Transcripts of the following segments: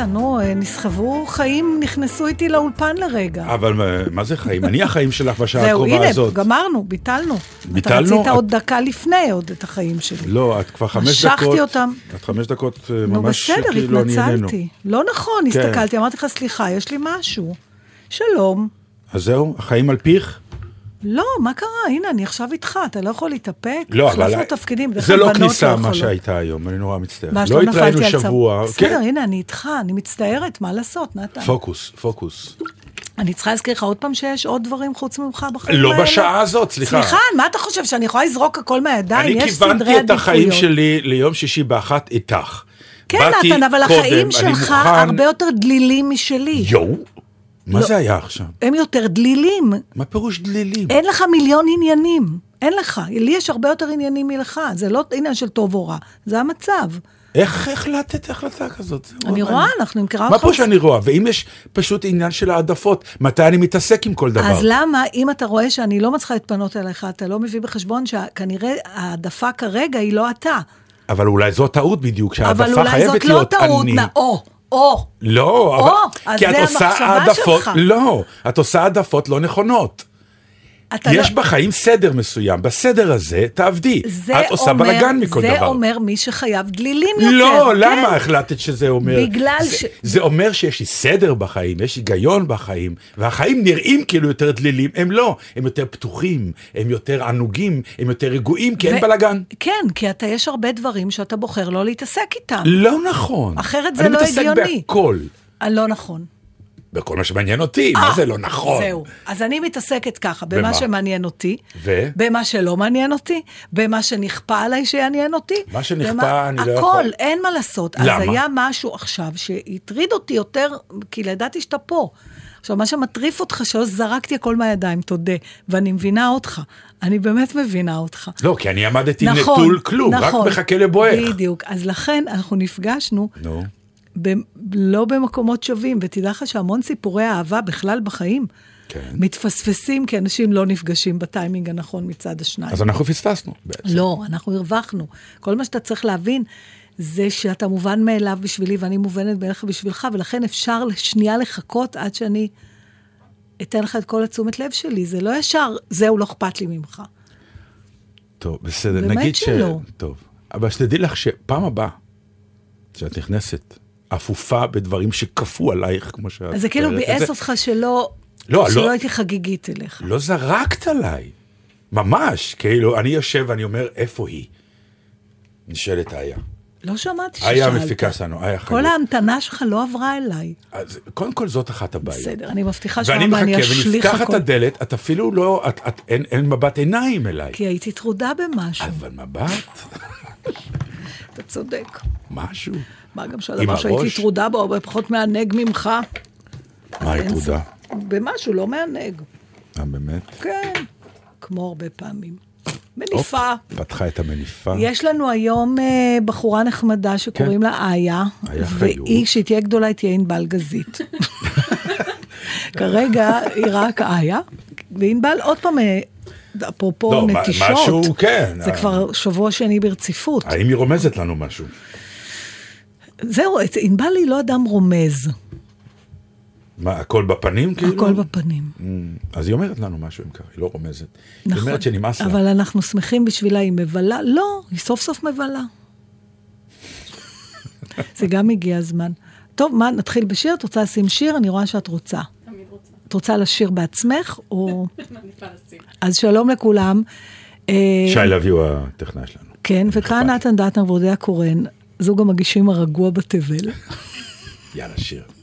בסדר, נתן, נו, אה, נסחבו חיים, נכנסו איתי לאולפן לרגע. אבל מה- מה זה חיים? אני החיים שלך בשעה זהו, הקרובה הנה, הזאת. גמרנו, ביטלנו. אתה ביטלנו? רצית את- עוד דקה לפני עוד את החיים שלי. לא, את כבר חמש משכתי דקות. אותם. את חמש דקות אה, נו, ממש בסדר, כאילו ענייננו. התנצלתי. לא נכון, כן. הסתכלתי, אמרתי לך, סליחה, יש לי משהו. שלום. אז זהו, החיים על פיך? לא, מה קרה? הנה, אני עכשיו איתך, אתה לא יכול להתאפק? לא, אבל... החלפנו תפקידים, בדרך זה לא בנות כניסה מה יכולות. שהייתה היום, אני נורא מצטער. מה, לא שלא התראינו נפלתי על שבוע. בסדר, כן. הנה, אני איתך, אני מצטערת, מה לעשות, נתן? פוקוס, פוקוס. אני צריכה להזכיר לך עוד פעם שיש עוד דברים חוץ ממך בחיים לא האלה? בשעה הזאת, סליחה. סליחה, מה אתה חושב, שאני יכולה לזרוק הכל מהידיים? אני יש סדרי עדיפויות. כיוונתי את החיים שלי ליום שישי באחת איתך. כן, נתן, אבל קודם, החיים שלך מוכן- הרבה יותר דלילים משלי. יואו, מה לא. זה היה עכשיו? הם יותר דלילים. מה פירוש דלילים? אין לך מיליון עניינים. אין לך. לי יש הרבה יותר עניינים מלך. זה לא עניין של טוב או רע, זה המצב. איך החלטת החלטה כזאת? אני נורא רואה, מעניין. אנחנו נמכרה מה אותך. פה שאני רואה? ואם יש פשוט עניין של העדפות, מתי אני מתעסק עם כל דבר? אז למה, אם אתה רואה שאני לא מצליחה להתפנות אליך, אתה לא מביא בחשבון שכנראה העדפה כרגע היא לא אתה. אבל אולי זו טעות בדיוק, אבל שהעדפה אולי חייבת זאת לא להיות טעות, אני. או, או. לא, או, אבל... אז כי את זה עושה המחשבה העדפות, שלך. לא, את עושה העדפות לא נכונות. יש לא- בחיים סדר מסוים, בסדר הזה תעבדי. זה את עושה אומר- בלאגן מכל זה דבר. אומר מי שחייב דלילים יותר. לא, כן? למה החלטת שזה אומר? בגלל זה, ש- זה אומר שיש לי סדר בחיים, יש היגיון בחיים, והחיים נראים כאילו יותר דלילים, הם לא, הם יותר פתוחים, הם יותר ענוגים, הם יותר רגועים, כי אין ו- בלאגן. כן, כי אתה, יש הרבה דברים שאתה בוחר לא להתעסק איתם. לא נכון. אחרת זה אני לא מתעסק הגיוני. בהכל, אה, לא נכון. בכל מה שמעניין אותי, מה אה, זה לא נכון? זהו. אז אני מתעסקת ככה, במה במה? שמעניין אותי, ו? במה שלא מעניין אותי, במה שנכפה עליי שיעניין אותי. מה שנכפה, במה- אני לא הכל, יכול. אין מה לעשות. למה? אז היה משהו עכשיו שהטריד אותי יותר, כי ידעתי שאתה פה. עכשיו, מה שמטריף אותך, שלא זרקתי הכל מהידיים, תודה, ואני מבינה אותך. אני באמת מבינה אותך. לא, כי אני עמדתי נכון, נטול כלום, נכון, רק מחכה לבואך. בדיוק. אז לכן אנחנו נפגשנו, נו. ב- לא במקומות שווים, ותדע לך שהמון סיפורי אהבה בכלל בחיים כן. מתפספסים, כי אנשים לא נפגשים בטיימינג הנכון מצד השניים. אז אנחנו פספסנו בעצם. לא, אנחנו הרווחנו. כל מה שאתה צריך להבין זה שאתה מובן מאליו בשבילי ואני מובנת בערך בשבילך, ולכן אפשר לשנייה לחכות עד שאני אתן לך את כל התשומת לב שלי. זה לא ישר, זהו, לא אכפת לי ממך. טוב, בסדר, נגיד ש... שלא. טוב. אבל שתדעי לך שפעם הבאה, שאת נכנסת אפופה בדברים שכפו עלייך, כמו שאת... אז זה כאילו את ביאס אותך שלא, לא, שלא לא. הייתי חגיגית אליך. לא זרקת עליי. ממש. כאילו, אני יושב ואני אומר, איפה היא? נשאלת איה. לא שמעתי ששאלת. איה המפיקה שלנו, איה כל חיות. ההמתנה שלך לא עברה אליי. אז קודם כל זאת אחת הבעיות. בסדר, אני מבטיחה ואני שאמרתי, מחכה אני אשליך ונפתחת הכל. הדלת, את אפילו לא, את, את, אין, אין מבט עיניים אליי. כי הייתי טרודה במשהו, אבל מבט, אתה צודק. משהו. מה גם שהדבר שהייתי? טרודה בו הרבה פחות מענג ממך. מה היא? ספק. במשהו לא מענג. אה, באמת? כן, כמו הרבה פעמים. מניפה. פתחה את המניפה. יש לנו היום אה, בחורה נחמדה שקוראים לה איה. והיא, כשהיא תהיה גדולה, היא תהיה ענבל גזית. כרגע היא רק איה, וענבל עוד פעם, אה, אפרופו לא, נטישות, משהו, כן. זה אה. כבר שבוע שני ברציפות. האם היא רומזת לנו משהו? זהו, ענבל היא לא אדם רומז, מה, הכל בפנים כאילו? הכל בפנים. Mm, אז היא אומרת לנו משהו אם ככה, היא לא רומזת. היא נכון. אומרת שנמאס לה. אבל אנחנו שמחים בשבילה, היא מבלה. לא, היא סוף סוף מבלה. זה גם הגיע הזמן. טוב, מה, נתחיל בשיר? את רוצה לשים שיר? אני רואה שאת רוצה. תמיד רוצה. את רוצה לשיר בעצמך, או... אז שלום לכולם. אה, שי לוי הוא הטכנאי שלנו. כן, וכאן. נתן דטנר ואודיה קורן, זוג המגישים הרגוע בתבל. יאללה, שיר.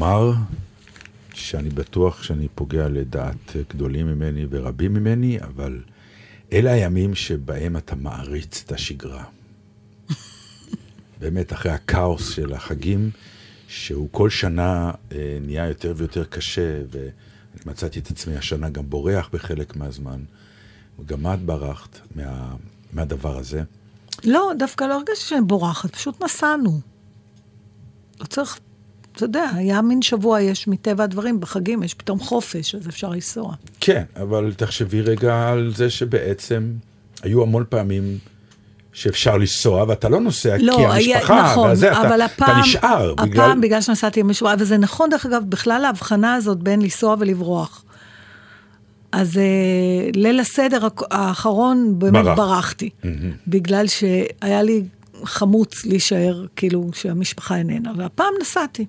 לומר שאני בטוח שאני פוגע לדעת גדולים ממני ורבים ממני, אבל אלה הימים שבהם אתה מעריץ את השגרה. באמת, אחרי הכאוס של החגים, שהוא כל שנה אה, נהיה יותר ויותר קשה, ומצאתי את עצמי השנה גם בורח בחלק מהזמן, וגם את ברחת מה, מהדבר הזה. לא, דווקא לא הרגשתי שאני בורחת, פשוט נסענו. לא צריך, אתה יודע, היה מין שבוע, יש מטבע הדברים, בחגים יש פתאום חופש, אז אפשר לנסוע. כן, אבל תחשבי רגע על זה שבעצם היו המון פעמים שאפשר לנסוע, ואתה לא נוסע כי לא, היה, המשפחה, נכון, וזה, אתה, אבל אתה הפעם, נשאר. הפעם בגלל... בגלל שנסעתי עם מישהו, וזה נכון דרך אגב, בכלל ההבחנה הזאת בין לנסוע ולברוח. אז אה, ליל הסדר האחרון באמת ברח. ברחתי, בגלל שהיה לי חמוץ להישאר, כאילו, שהמשפחה איננה, והפעם נסעתי.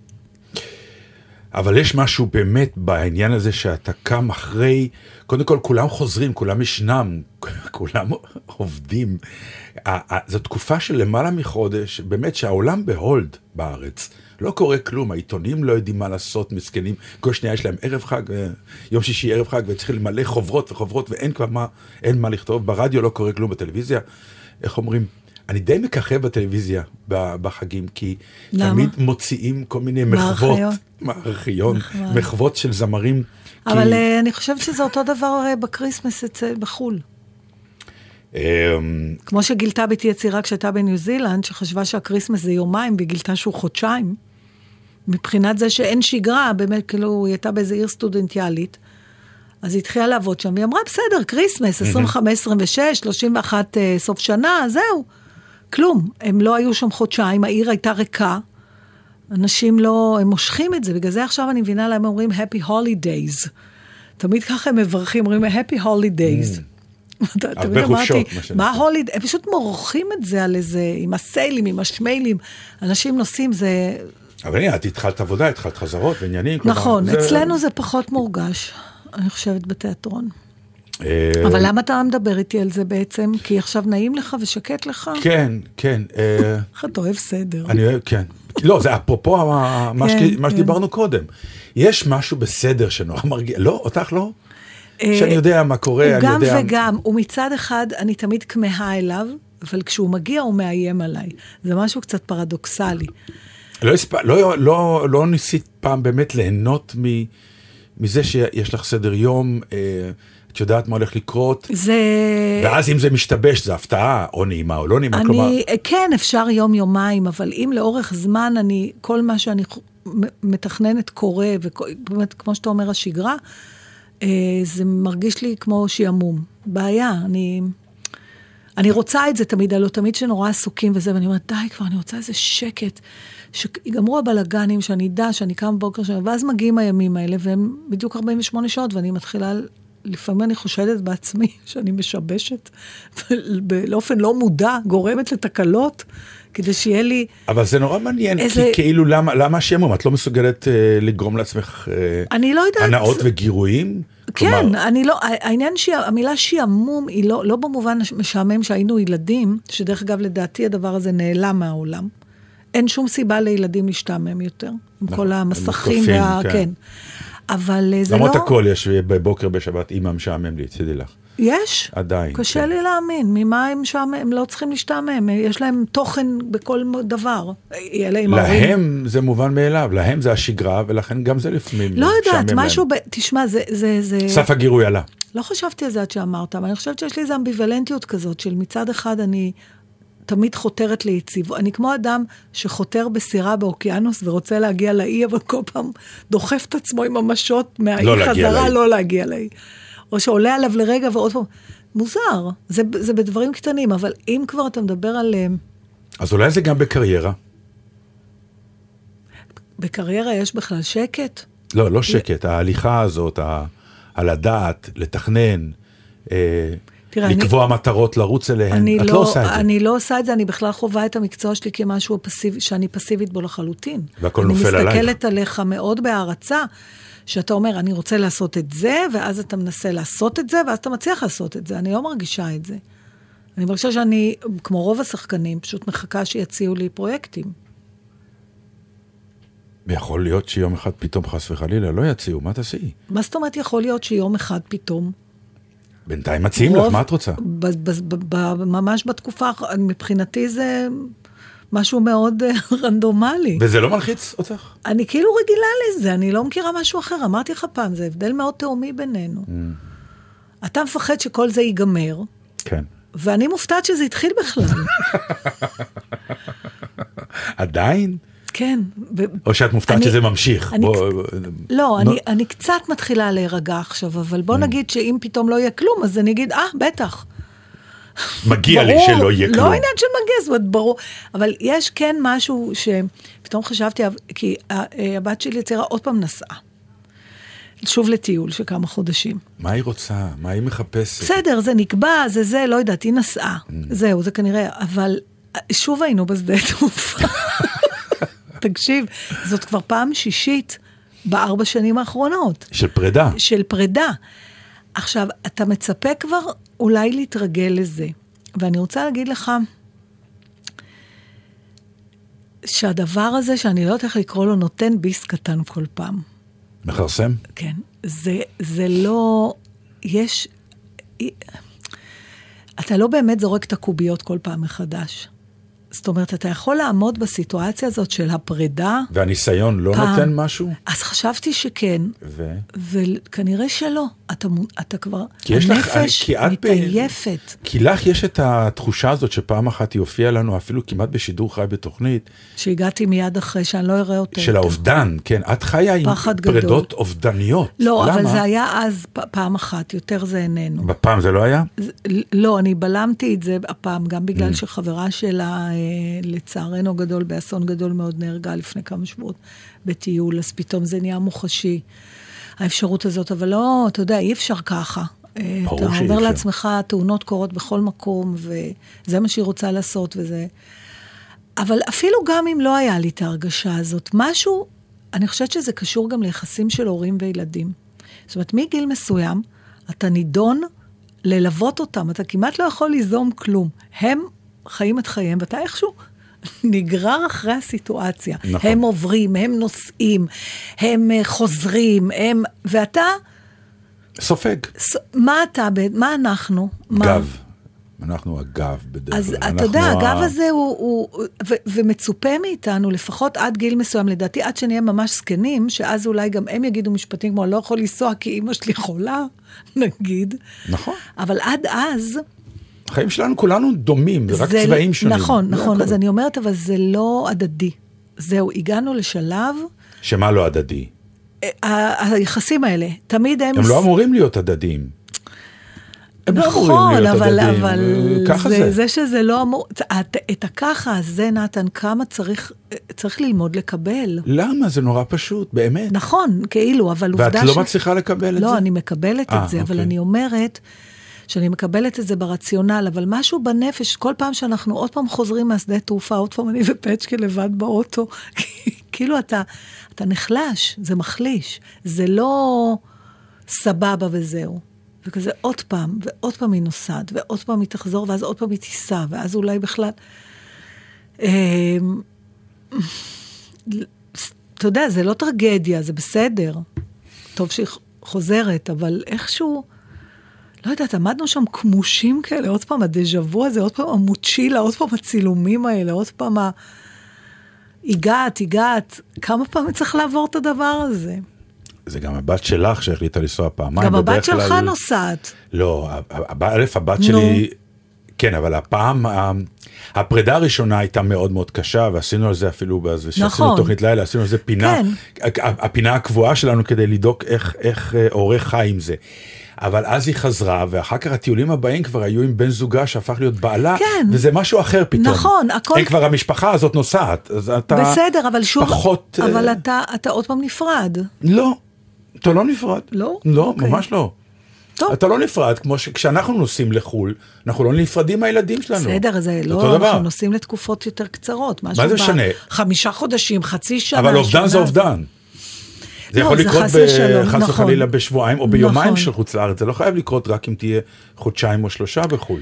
אבל יש משהו באמת בעניין הזה שאתה קם אחרי, קודם כל כולם חוזרים, כולם ישנם, כולם עובדים. זו תקופה של למעלה מחודש, באמת שהעולם בהולד בארץ. לא קורה כלום, העיתונים לא יודעים מה לעשות, מסכנים. כל שנייה יש להם ערב חג, אה, יום שישי ערב חג, וצריכים למלא חוברות וחוברות, ואין כבר מה, אין מה לכתוב. ברדיו לא קורה כלום, בטלוויזיה, איך אומרים? אני די מככב בטלוויזיה בחגים, כי למה? תמיד מוציאים כל מיני מחוות. מארכיון. מחוות של זמרים. אבל כי, אה, אני חושבת שזה אותו דבר אה, ב Christmas בחו"ל. אמ, כמו שגילתה בתי הצעירה כשהייתה בניו זילנד, שחשבה שה Christmas זה יומיים, והיא גילתה שהוא חודשיים. מבחינת זה שאין שגרה, באמת, כאילו, היא הייתה באיזה עיר סטודנטיאלית. אז היא התחילה לעבוד שם, והיא אמרה, בסדר, Christmas, 25, 26, 31 אה, סוף שנה, זהו. כלום. הם לא היו שם חודשיים, העיר הייתה ריקה. אנשים לא, הם מושכים את זה, בגלל זה עכשיו אני מבינה למה אומרים Happy Holidays. תמיד ככה הם מברכים, אומרים Happy Holidays. הרבה תמיד חופשות, אמרתי, מה שנקרא. מה holiday? הם פשוט מורחים את זה על איזה, עם הסיילים, עם השמיילים. אנשים נוסעים, זה... אבל הנה, את התחלת עבודה, התחלת חזרות ועניינים. נכון, אצלנו זה פחות מורגש, אני חושבת, בתיאטרון. אה, אבל למה אתה מדבר איתי על זה בעצם? כי עכשיו נעים לך ושקט לך? כן, כן. אה, איך אתה אוהב סדר. אני אוהב, כן. לא, זה אפרופו מה כן, כן. שדיברנו קודם. יש משהו בסדר שנורא מרגיע, לא, אותך לא? אה, שאני יודע מה קורה, הוא אני גם יודע... וגם, הוא מצד אחד, אני תמיד כמהה אליו, אבל כשהוא מגיע הוא מאיים עליי. זה משהו קצת פרדוקסלי. לא. לא, לא, לא ניסית פעם באמת ליהנות מ... מזה שיש לך סדר יום, אה, את יודעת מה הולך לקרות, זה... ואז אם זה משתבש, זה הפתעה, או נעימה או לא נעימה, כלומר, אני, כן, אפשר יום-יומיים, אבל אם לאורך זמן אני, כל מה שאני מתכננת קורה, ובאמת, כמו שאתה אומר, השגרה, אה, זה מרגיש לי כמו שעמום. בעיה, אני... אני רוצה את זה תמיד, הלוא תמיד שנורא עסוקים וזה, ואני אומרת, די כבר, אני רוצה איזה שקט, שיגמרו הבלגנים, שאני אדע שאני קם בבוקר. ואז מגיעים הימים האלה, והם בדיוק 48 שעות, ואני מתחילה, לפעמים אני חושדת בעצמי שאני משבשת, באופן לא מודע, גורמת לתקלות, כדי שיהיה לי... אבל זה נורא מעניין, איזה- כי כאילו למה, למה השעמום? את לא מסוגלת אה, לגרום לעצמך אה, אני לא יודעת... הנאות וגירויים? כן, כלומר, אני לא, העניין שהמילה שעמום היא לא, לא במובן משעמם שהיינו ילדים, שדרך אגב, לדעתי הדבר הזה נעלם מהעולם. אין שום סיבה לילדים להשתעמם יותר, עם נכון, כל המסכים וה... כן. כן. אבל אה, זה לא... למרות הכל יש בבוקר בשבת, אמא משעמם לי, תדעי לך. יש. עדיין, קשה כן. לי להאמין, ממה הם משעמם? הם לא צריכים להשתעמם, יש להם תוכן בכל דבר. אם ההורים- להם זה מובן מאליו, להם זה השגרה, ולכן גם זה לפעמים לא יודעת, להם. משהו, ב... תשמע, זה... זה, זה... סף הגירוי עלה. לא חשבתי על זה עד שאמרת, אבל אני חושבת שיש לי איזו אמביוולנטיות כזאת, של מצד אחד אני תמיד חותרת ליציבות. אני כמו אדם שחותר בסירה באוקיינוס ורוצה להגיע לאי, אבל כל פעם דוחף את עצמו עם המשות מהאי לא להגיע חזרה, לאי. לא להגיע לאי. או שעולה עליו לרגע ועוד פעם. מוזר, זה, זה בדברים קטנים, אבל אם כבר אתה מדבר על... אה, אז אולי זה גם בקריירה. בקריירה יש בכלל שקט? לא, לא שקט, ההליכה הזאת, ה- על הדעת, לתכנן, אה, תראה, אני- לקבוע מטרות, לרוץ אליהן, אני את לא עושה את זה. אני לא עושה את זה, אני בכלל חווה את המקצוע שלי כמשהו פסיבי, שאני פסיבית בו לחלוטין. והכל נופל אני עלייך. מסתכלת עליך מאוד בהערצה, שאתה אומר, אני רוצה לעשות את זה, ואז אתה מנסה לעשות את זה, ואז אתה מצליח לעשות את זה. אני לא מרגישה את זה. אני מרגישה שאני, כמו רוב השחקנים, פשוט מחכה שיציעו לי פרויקטים. ויכול להיות שיום אחד פתאום חס וחלילה לא יציעו, מה תעשי? מה זאת אומרת יכול להיות שיום אחד פתאום... בינתיים מציעים לך, מה את רוצה? ב- ב- ב- ב- ממש בתקופה, מבחינתי זה משהו מאוד אה, רנדומלי. וזה לא מלחיץ אותך? אני כאילו רגילה לזה, אני לא מכירה משהו אחר. אמרתי לך פעם, זה הבדל מאוד תהומי בינינו. Mm. אתה מפחד שכל זה ייגמר, כן. ואני מופתעת שזה התחיל בכלל. עדיין? כן. ו- או שאת מופתעת אני- שזה ממשיך? אני בוא- לא, נו. אני, אני קצת מתחילה להירגע עכשיו, אבל Mm. בוא נגיד שאם פתאום לא יהיה כלום, אז אני אגיד, אה, בטח. מגיע לי ברור, שלא יהיה לא כלום. עניין של מגיע, זאת אומרת, ברור. אבל יש כן משהו שפתאום חשבתי, כי אה, הבת שלי הצעירה עוד פעם נסעה. שוב לטיול של כמה חודשים. מה היא רוצה? מה היא מחפשת? בסדר, זה נקבע, זה זה, לא יודעת, היא נסעה. Mm. זהו, זה כנראה, אבל שוב היינו בשדה תעופה. תקשיב, זאת כבר פעם שישית בארבע שנים האחרונות. של פרידה. של פרידה. עכשיו, אתה מצפה כבר אולי להתרגל לזה. ואני רוצה להגיד לך שהדבר הזה, שאני לא יודעת איך לקרוא לו, נותן ביס קטן כל פעם. מכרסם? כן. זה, זה לא... יש... אתה לא באמת זורק את הקוביות כל פעם מחדש. זאת אומרת, אתה יכול לעמוד בסיטואציה הזאת של הפרידה, והניסיון לא פעם. נותן משהו? אז חשבתי שכן, ו... וכנראה שלא. אתה, אתה כבר, כי יש לך- הנפש כי את ב- מתעייפת. כי לך יש את התחושה הזאת שפעם אחת היא הופיעה לנו אפילו כמעט בשידור חי בתוכנית, שהגעתי מיד אחרי, שאני לא אראה אותה. של. האובדן, כן, את חיה עם גדול. פרדות אובדניות. לא, למה? אבל זה היה אז פ- פעם אחת, יותר זה איננו. בפעם זה לא היה? זה- לא, אני בלמתי את זה הפעם, גם Mm. בגלל שחברה שלה, אה, לצערנו הגדול, באסון גדול מאוד, נהרגה לפני כמה שבועות בטיול, אז פתאום זה נהיה מוחשי, האפשרות הזאת. אבל לא, אתה יודע, אי אפשר ככה. אה, אתה אומר. לעצמך, תאונות קורות בכל מקום, וזה מה שהיא רוצה לעשות, וזה... אבל אפילו גם אם לא היה לי את ההרגשה הזאת, משהו, אני חושבת שזה קשור גם ליחסים של הורים וילדים. זאת אומרת, מגיל מסוים, אתה נידון ללוות אותם, אתה כמעט לא יכול ליזום כלום. הם חיים את חייהם, ואתה איכשהו נגרר אחרי הסיטואציה. נכון. הם עוברים, הם נוסעים, הם אה, חוזרים, הם... ואתה, סופג. ס- מה אתה, מה אנחנו? מה? גב. אנחנו הגב בדרך אז כלל. אתה אנחנו יודע, ה- הגב הזה הוא, הוא ו, ומצופה מאיתנו, לפחות עד גיל מסוים, לדעתי, עד שנהיה ממש זקנים, שאז אולי גם הם יגידו משפטים כמו, לא יכול לנסוע כי אימא שלי חולה, נגיד. נכון. אבל עד אז, החיים שלנו כולנו דומים, זה רק צבעים שונים. נכון, נכון. אז אני אומרת, אבל זה לא הדדי. זהו, הגענו לשלב, שמה לא הדדי? אה, היחסים האלה, תמיד הם... הם לא אמורים להיות הדדיים. הם לא אמורים נכון, להיות אבל, הדדיים, אבל ככה זה, זה. זה שזה לא אמור, את, את הככה הזה, נתן, כמה צריך, צריך ללמוד לקבל. למה? זה נורא פשוט, באמת. נכון, כאילו, אבל ואת עובדה לא מצליחה לקבל את לא, זה? אני מקבלת אה, את זה, אבל אוקיי. אני אומרת שאני מקבלת את זה ברציונל, אבל משהו בנפש, כל פעם שאנחנו עוד פעם חוזרים מהשדה תעופה, עוד פעם אני ופצ'קי לבד באוטו, כאילו אתה, אתה נחלש, זה מחליש, זה לא סבבה וזהו. וכזה עוד פעם, ועוד פעם היא נוסעת, ועוד פעם היא תחזור, ואז עוד פעם היא תיסע, ואז אולי בכלל... אמ, אתה יודע, זה לא טרגדיה, זה בסדר. טוב שהיא חוזרת, אבל איכשהו, לא יודעת, עמדנו שם כמושים כאלה, עוד פעם הדז'ה וו הזה, עוד פעם המוצ'ילה, עוד פעם הצילומים האלה, עוד פעם ה... הגעת, הגעת, כמה פעמים צריך לעבור את הדבר הזה? זה גם הבת שלך שהחליטה לנסוע פעמיים. גם הבת שלך כלל- נוסעת. לא, א', הבת נו. שלי, כן, אבל הפעם, הפרידה הראשונה הייתה מאוד מאוד קשה, ועשינו על זה אפילו, כשעשינו נכון. תוכנית לילה, עשינו על זה פינה, כן. הפינה הקבועה שלנו כדי לבדוק איך, איך אה, הורה חי עם זה. אבל אז היא חזרה, ואחר כך הטיולים הבאים כבר היו עם בן זוגה שהפך להיות בעלה, כן. וזה משהו אחר פתאום. נכון, הכל- אין כבר המשפחה הזאת נוסעת, אז אתה בסדר, אבל שוב, פחות... אה, אבל אתה, אתה עוד פעם נפרד. לא, אתה לא נפרד. לא? לא, אוקיי. ממש לא. טוב, אתה לא נפרד, כמו שכשאנחנו נוסעים לחו"ל, אנחנו לא נפרדים מהילדים שלנו. בסדר, זה לא, אותו דבר. אנחנו נוסעים לתקופות יותר קצרות. משהו זה משנה? חמישה חודשים, חצי שנה. אבל אובדן. זה אובדן. זה לא, יכול זה לקרות חס נכון. וחלילה בשבועיים או ביומיים נכון. של חוץ לארץ, זה לא חייב לקרות רק אם תהיה חודשיים או שלושה בחו"ל.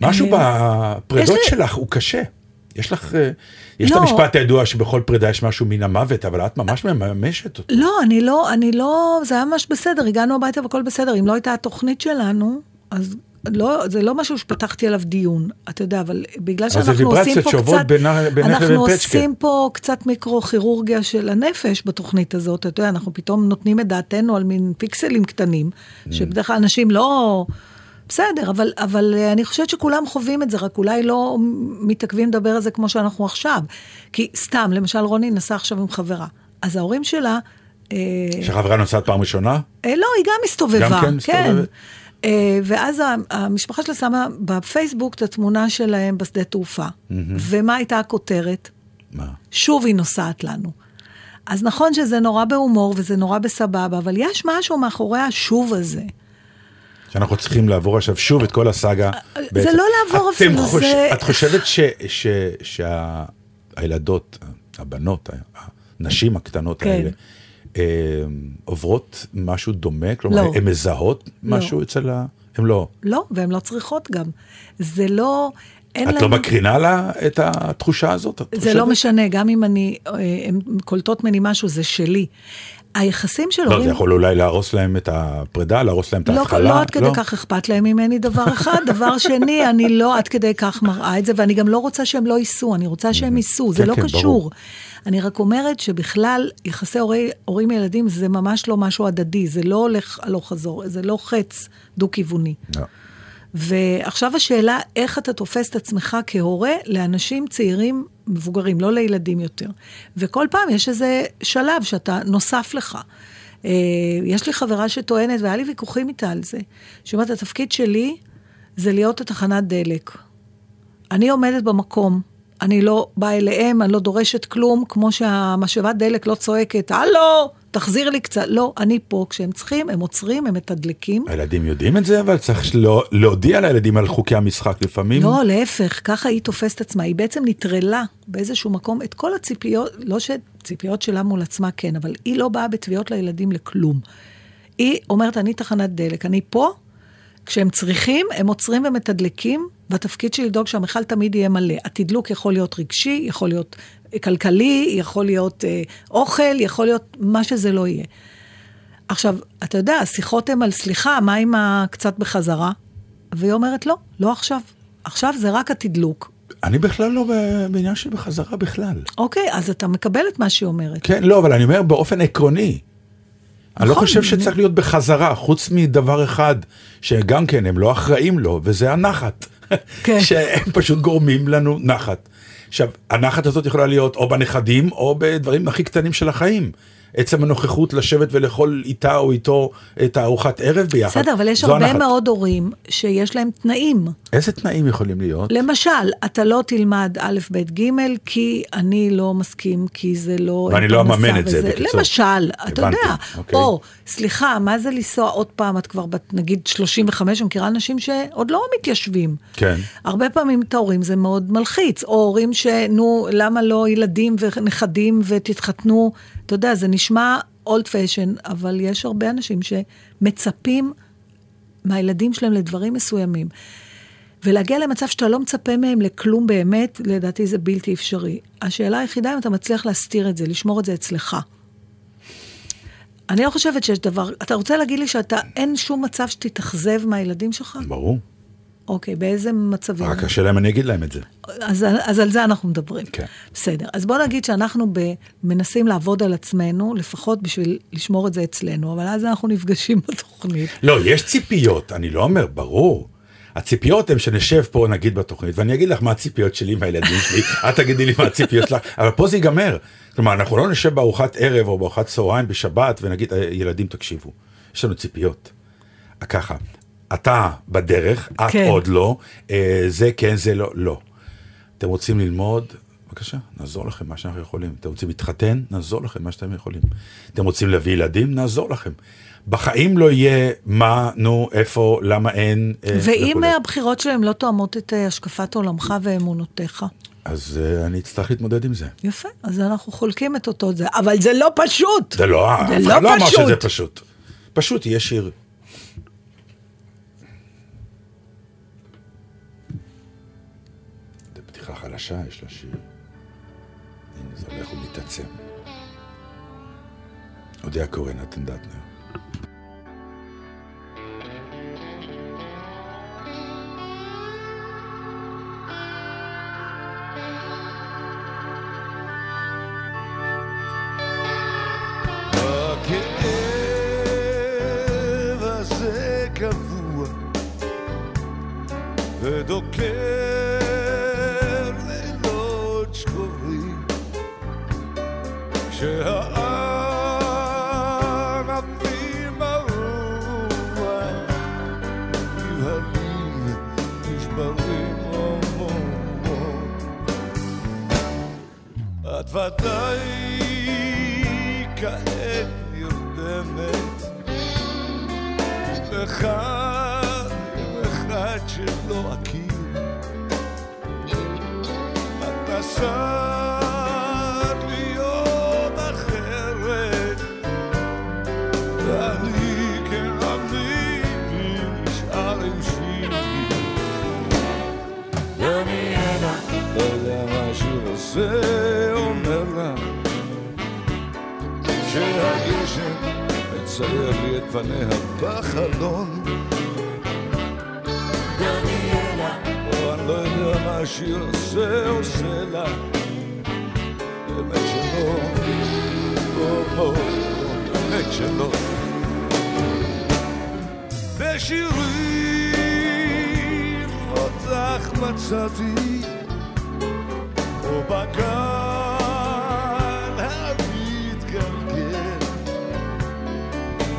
משהו אה, בפרידות שלך הוא קשה. יש לך, אה, יש את לא. המשפט הידוע שבכל פרידה יש משהו מן המוות, אבל את ממש מממשת אותו. לא, אני לא, אני לא, זה היה ממש בסדר, הגענו הביתה והכל בסדר. אם לא הייתה התוכנית שלנו, אז לא, זה לא משהו שפתחתי עליו דיון, אתה יודע, אבל בגלל זה שאנחנו עושים ויברציות פה קצת, בינה- בינך אנחנו לבין פצ'קה. עושים פה קצת מיקרו-כירורגיה של הנפש בתוכנית הזאת, אתה יודע, אנחנו פתאום נותנים את דעתנו על מין פיקסלים קטנים, Mm. שבדרך כלל אנשים לא... בסדר, אבל, אבל אני חושבת שכולם חווים את זה, רק אולי לא מתעכבים לדבר על זה כמו שאנחנו עכשיו. כי סתם, למשל רוני נסעה עכשיו עם חברה, אז ההורים שלה... אה, שחברה נוסעת פעם ראשונה? אה, לא, היא גם מסתובבה. גם כן מסתובבת? אה, ואז ה- המשפחה שלה שמה בפייסבוק את התמונה שלהם בשדה תעופה. ומה הייתה הכותרת? מה? שוב היא נוסעת לנו. אז נכון שזה נורא בהומור וזה נורא בסבבה, אבל יש משהו מאחורי השוב הזה. שאנחנו צריכים לעבור עכשיו שוב את כל הסאגה. בעצם. לא לעבור אפילו, חוש... זה- את חושבת ש... ש... שהילדות, הבנות, הנשים הקטנות כן. האלה, אה, עוברות משהו דומה? כלומר, לא. הן מזהות משהו אצל ה... הן לא. לא, והן לא צריכות גם. זה לא... אין את להם... לא מקרינה לה את התחושה הזאת? את זה חושבת? לא משנה, גם אם אני, אה, הן קולטות ממני משהו, זה שלי. היחסים של לא, הורים... זה יכול אולי להרוס להם את הפרידה, להרוס להם את לא, ההתחלה? לא עד כדי כך אכפת להם ממני דבר אחד. דבר שני, אני לא עד כדי כך מראה את זה, ואני גם לא רוצה שהם לא ייסעו, אני רוצה שהם ייסעו, זה כן, לא כן, קשור. ברור. אני רק אומרת שבכלל, יחסי הורי, הורים ילדים זה ממש לא משהו הדדי, זה לא הולך הלוך חזור, זה לא חץ דו-כיווני. לא. ועכשיו השאלה, איך אתה תופס את עצמך כהורה לאנשים צעירים מבוגרים, לא לילדים יותר. וכל פעם יש איזה שלב שאתה נוסף לך. אה, יש לי חברה שטוענת, והיה לי ויכוחים איתה על זה, שאומרת, התפקיד שלי זה להיות התחנת דלק. אני עומדת במקום, אני לא באה אליהם, אני לא דורשת כלום, כמו שהמשאבת דלק לא צועקת, הלו, תחזיר לי קצת. לא, אני פה, כשהם צריכים, הם עוצרים, הם מתדלקים. הילדים יודעים את זה, אבל צריך לא- להודיע לילדים על חוקי המשחק לפעמים. לא, להפך, ככה היא תופסת עצמה. היא בעצם נטרלה באיזשהו מקום את כל הציפיות, לא שציפיות שלה מול עצמה כן, אבל היא לא באה בתביעות לילדים לכלום. היא אומרת, אני תחנת דלק, אני פה, כשהם צריכים, הם עוצרים ומתדלקים, והתפקיד שלי לדאוג שהמכל תמיד יהיה מלא. התדלוק יכול להיות רגשי, יכול להיות כלכלי, יכול להיות אה, אוכל, יכול להיות מה שזה לא יהיה. עכשיו, אתה יודע, השיחות הן על סליחה, מה עם הקצת בחזרה? והיא אומרת, לא, לא עכשיו. עכשיו זה רק התדלוק. אני בכלל לא בעניין של בחזרה בכלל. אוקיי, אז אתה מקבל את מה שהיא אומרת. כן, לא, אבל אני אומר באופן עקרוני. אני לא נכון, חושב שצריך להיות בחזרה, חוץ מדבר אחד, שגם כן, הם לא אחראים לו, וזה הנחת. כן. שהם פשוט גורמים לנו נחת. עכשיו, הנחת הזאת יכולה להיות או בנכדים, או בדברים הכי קטנים של החיים. עצם הנוכחות לשבת ולאכול איתה או איתו את הארוחת ערב ביחד. בסדר, אבל יש הרבה הנחת. מאוד הורים שיש להם תנאים. איזה תנאים יכולים להיות? למשל, אתה לא תלמד א', ב', ג', כי אני לא מסכים, כי זה לא... ואני לא אממן את זה, וזה- בקיצור. למשל, אתה הבנתי, יודע. אוקיי. או, סליחה, מה זה לנסוע עוד פעם, את כבר בת נגיד 35, אני מכירה אנשים שעוד לא מתיישבים. כן. הרבה פעמים את ההורים זה מאוד מלחיץ, או הורים שנו, למה לא ילדים ונכדים ותתחתנו, אתה יודע, זה נשמע אולד פשן, אבל יש הרבה אנשים שמצפים מהילדים שלהם לדברים מסוימים. ולהגיע למצב שאתה לא מצפה מהם לכלום באמת, לדעתי זה בלתי אפשרי. השאלה היחידה אם אתה מצליח להסתיר את זה, לשמור את זה אצלך. אני לא חושבת שיש דבר, אתה רוצה להגיד לי שאתה, אין שום מצב שתתאכזב מהילדים שלך? ברור. אוקיי, באיזה מצבים? רק השאלה אם אני אגיד להם את זה. אז, אז על זה אנחנו מדברים. כן. בסדר. אז בוא נגיד שאנחנו ב, מנסים לעבוד על עצמנו, לפחות בשביל לשמור את זה אצלנו, אבל אז אנחנו נפגשים בתוכנית. לא, יש ציפיות, אני לא אומר, ברור. הציפיות הן שנשב פה נגיד בתוכנית, ואני אגיד לך מה הציפיות שלי מהילדים שלי, את תגידי לי מה הציפיות שלך, אבל פה זה ייגמר. כלומר, אנחנו לא נשב בארוחת ערב או בארוחת צהריים בשבת ונגיד, "אה, ילדים תקשיבו, יש לנו ציפיות. ככה, אתה בדרך, את כן. עוד לא, אה, זה כן, זה לא, לא. אתם רוצים ללמוד? בבקשה, נעזור לכם מה שאנחנו יכולים. אתם רוצים להתחתן? נעזור לכם מה שאתם יכולים. אתם רוצים להביא ילדים? נעזור לכם. בחיים לא יהיה מה, נו, איפה, למה אין. אה, ואם וכולי. אה, הבחירות שלהם לא תואמות את השקפת עולמך ואמונותיך? אז אה, אני אצטרך להתמודד עם זה. יפה, אז אנחנו חולקים את אותו זה, אבל זה לא פשוט. זה לא, זה אף לא אחד לא אמר פשוט. שזה פשוט. פשוט יהיה שיר. חלשה, יש לה שיר. הנה, זה הולך ומתעצם. אודיה קורן, נתן דטנר. שלא בשירים אותך מצאתי ובגל המתגלגל.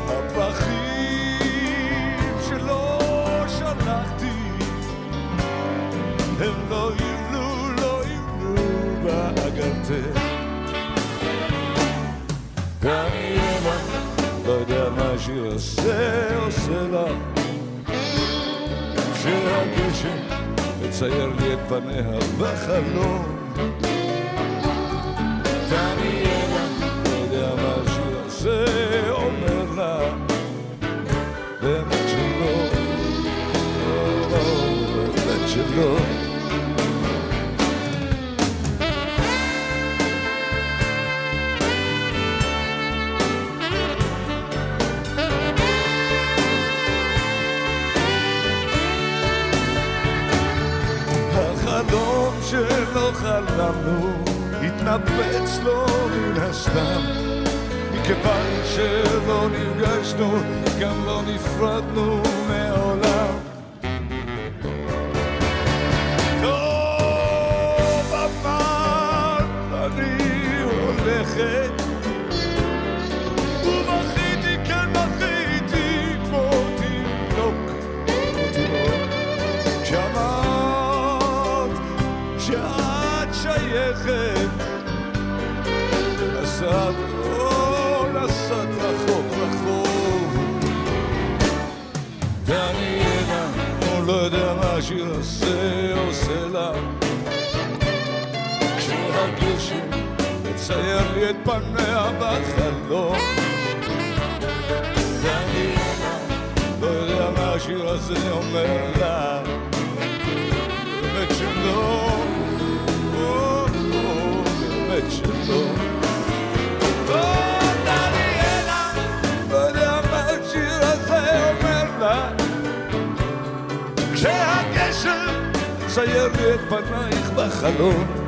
הפרחים שלא שלחתי הם לא יבלו, לא יבלו בעגלתך הנה, לא הזה עושה לך שהגשם מצייר לי את פניה בחלום. דניאלה, שחלמנו התנפץ לו מן הסתם. מכיוון שלא נפגשנו גם לא נפרדנו מעולם נסעת, או נסעת רחוק. ואני הנה, או לא יודע מה השיר הזה עושה לה. כשהגשם מצייר לי את פניה בחלום ואני לא יודע מה השיר הזה אומר לה באמת שלא, באמת שלא לי את פנייך בחלום